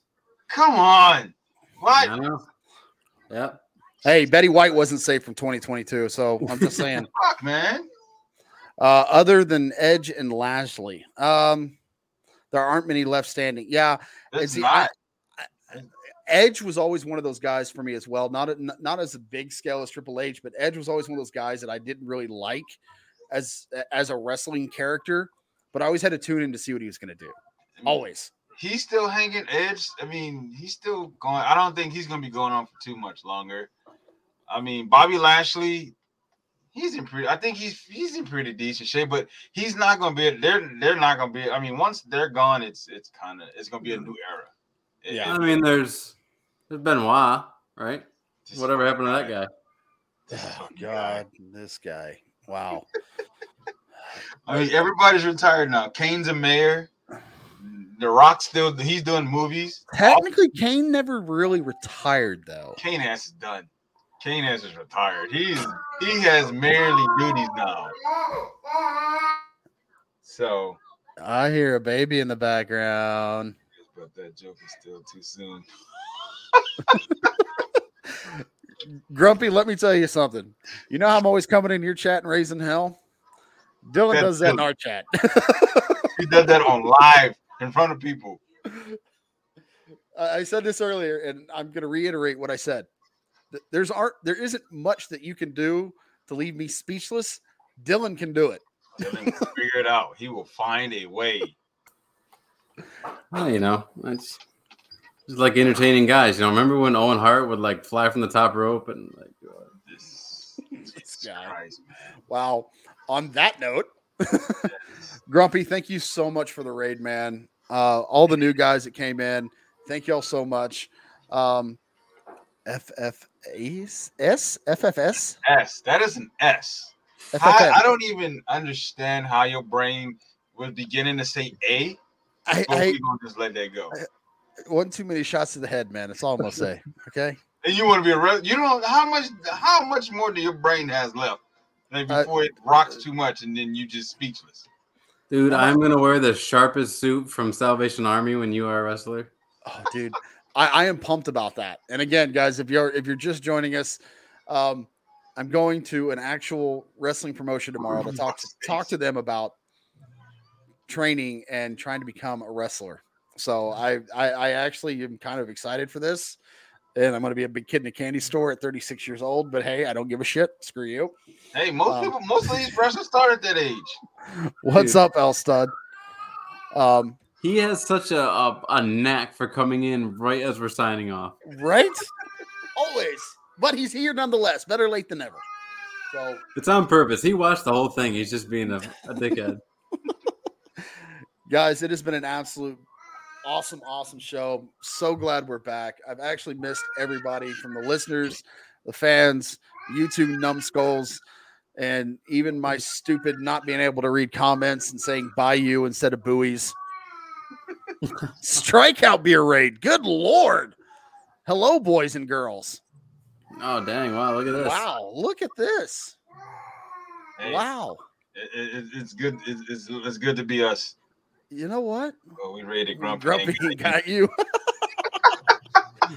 Come on. What? Yeah. know. Yep. Hey, Betty White wasn't safe from 2022, so I'm just saying. Fuck, man. uh, other than Edge and Lashley, um, there aren't many left standing. Yeah, It's not. I- Edge was always one of those guys for me as well. Not a, not as a big scale as Triple H, but Edge was always one of those guys that I didn't really like as as a wrestling character. but I always had to tune in to see what he was going to do. I mean, Always. He's still hanging edge. I mean, he's still going. I don't think he's gonna be going on for too much longer. I mean, Bobby Lashley, he's in pretty. I think he's he's in pretty decent shape, but he's not gonna be. They're they're not gonna be. I mean, once they're gone, it's it's kind of it's gonna be a new era. It- Yeah. I mean, there's there's Benoit, right? Whatever happened to that guy? Oh. God, this guy. Wow. I mean, everybody's retired now. Kane's a mayor. The Rock still he's doing movies. Technically, Kane never really retired, though. Kane ass is done. Kane ass is retired. He's he has mayorly duties now. So, I hear a baby in the background. but that joke is still too soon. Grumpy, let me tell you something. You know how I'm always coming in your chat and raising hell? Dylan does that in our chat. He does that on live in front of people. I I said this earlier, and I'm going to reiterate what I said. Th- There's art. There isn't much that you can do to leave me speechless. Dylan can do it. Dylan will figure it out. He will find a way. Well, you know, it's just like entertaining guys. You know, remember when Owen Hart would like fly from the top rope and like uh, This, Jesus guy. Christ. Wow. On that note, Grumpy, thank you so much for the raid, man. Uh, all the new guys that came in, thank y'all so much. Um, FFS, S, FFS, S. That is an S. I, FFS. I don't even understand how your brain was beginning to say A, I, but I, we gonna just let that go. one too many shots to the head, man. That's all I'm gonna say. Okay. And you want to be a real, you know how much how much more do your brain has left? Like Uh, before it rocks too much and then you just speechless. dude, I'm gonna wear the sharpest suit from Salvation Army when you are a wrestler. Oh, dude, I, I am pumped about that. And again, guys, if you're if you're just joining us, um, I'm going to an actual wrestling promotion tomorrow to talk to, talk to them about training and trying to become a wrestler. So I, I I actually am kind of excited for this. And I'm going to be a big kid in a candy store at 36 years old. But hey, I don't give a shit. Screw you. Hey, most Um, people, most of these wrestlers start at that age. What's Dude. up, El Stud? Um, He has such a, a a knack for coming in right as we're signing off. right? Always. But he's here nonetheless. Better late than never. So It's on purpose. He watched the whole thing. He's just being a, a dickhead. guys it has been an absolute awesome awesome show so glad we're back i've actually missed everybody from the listeners the fans youtube numbskulls and even my stupid not being able to read comments and saying bye you instead of buoys strikeout beer raid good lord hello boys and girls Oh dang! Wow, look at this. wow look at this Hey, wow it- it- it's good. It's, it's, it's good to be us. you know what Well, we rated Grumpy. grumpy and got you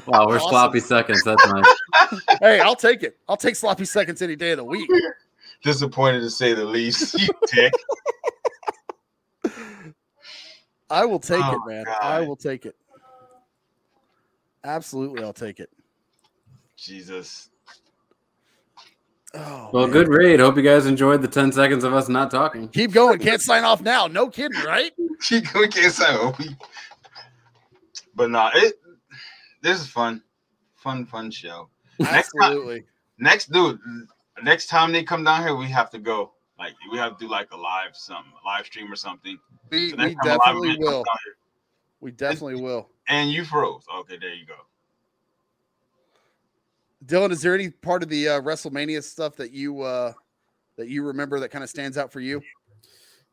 Wow, we're Awesome. sloppy seconds. That's nice. hey i'll take it i'll take sloppy seconds any day of the week Disappointed to say the least. You dick. I will take Oh, it, man. I will take it. Absolutely, I'll take it. Jesus. Oh, Well, man. good raid. Hope you guys enjoyed the 10 seconds of us not talking. Keep going. Can't sign off now. No kidding, right? we can't say Opie. But no, it. This is fun, fun, fun show. Next time, Absolutely. next dude, next time they come down here, we have to go. Like we have to do like a live something, a live stream or something. We, So we next live definitely will. We definitely will. And you froze. Okay, there you go. Dylan, is there any part of the uh, WrestleMania stuff that you uh, that you remember that kind of stands out for you?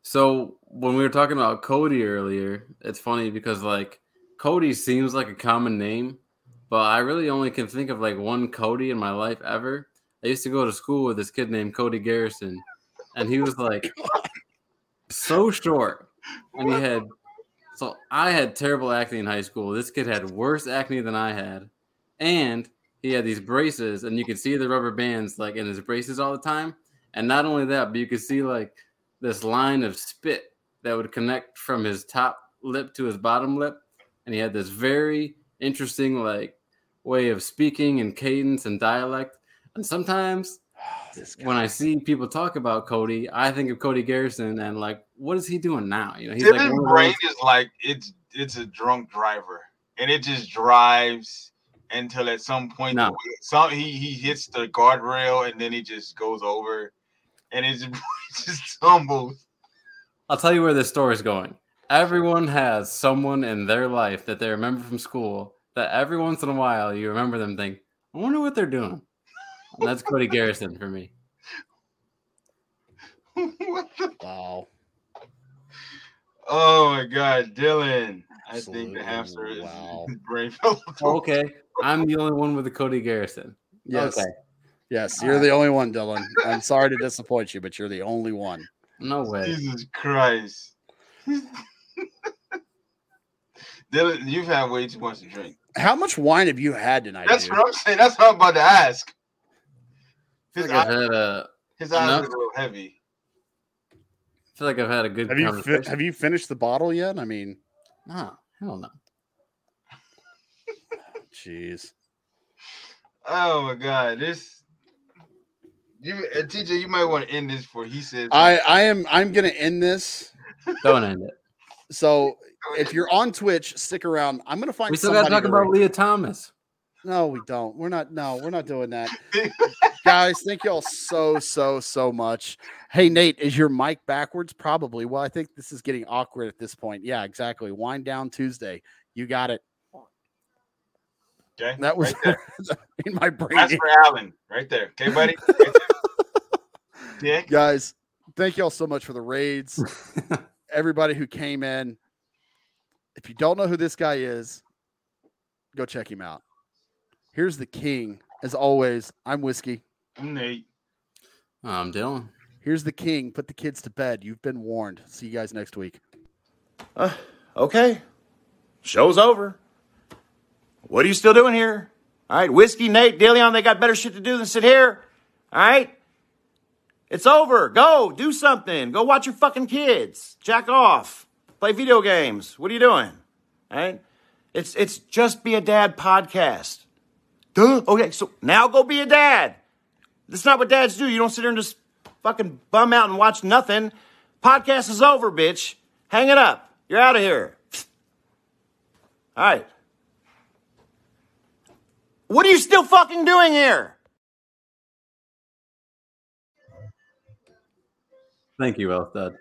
So when we were talking about Cody earlier, it's funny because like Cody seems like a common name, but I really only can think of like one Cody in my life ever. I used to go to school with this kid named Cody Garrison, and he was like so short, and he had so I had terrible acne in high school. This kid had worse acne than I had, and he had these braces, and you could see the rubber bands like in his braces all the time. And not only that, but you could see like this line of spit that would connect from his top lip to his bottom lip. And he had this very interesting like way of speaking and cadence and dialect. And sometimes when. I see people talk about Cody, I think of Cody Garrison and like, what is he doing now? You know, he's like Dylan's one of brain those- is like it's it's a drunk driver, and it just drives until at some point No. some he he hits the guardrail and then he just goes over, and it just, it just tumbles. I'll tell you where this story is going. Everyone has someone in their life that they remember from school that every once in a while you remember them think, I wonder what they're doing. And that's Cody Garrison for me. what the? Wow. Oh my God, Dylan! I think the hamster is wow. his brain fell. Okay. I'm the only one with the Cody Garrison. Yes. Okay. Yes. You're the only one, Dylan. I'm sorry to disappoint you, but you're the only one. No way. Jesus Christ. Dylan, you've had way too much to drink. How much wine have you had tonight? That's dude? what I'm saying. That's what I'm about to ask. I His feel like I've eyes, had a, his eyes enough. are a little heavy. I feel like I've had a good Have you fi- have you finished the bottle yet? I mean, No, hell no. jeez. Oh my god, this you uh, TJ, you might want to end this for he said I I am I'm gonna end this. Don't end it. So if you're on Twitch, stick around. I'm gonna find. We still got to somebody talk about Lia Thomas. No, we don't. We're not. No, we're not doing that, guys. Thank you all so so so much. Hey Nate, is your mic backwards? Probably. Well, I think this is getting awkward at this point. Yeah, exactly. Wind down Tuesday. You got it. okay. That was right in my brain. That's for Alan, right there. Okay, buddy. Right there. Guys thank you all so much for the raids everybody who came in if you don't know who this guy is go check him out here's the king as always i'm whiskey I'm Nate. I'm Dylan. here's the king put the kids to bed you've been warned see you guys next week Uh, okay. Show's over. What are you still doing here? All right, Whiskey, Nate, Dillion, they got better shit to do than sit here. All right? It's over. Go, do something. Go watch your fucking kids. Jack off. Play video games. What are you doing? All right? It's it's just be a dad podcast. Duh. Okay, so now go be a dad. That's not what dads do. You don't sit there and just fucking bum out and watch nothing. Podcast is over, bitch. Hang it up. You're out of here. All right. What are you still fucking doing here? Thank you, Elstad.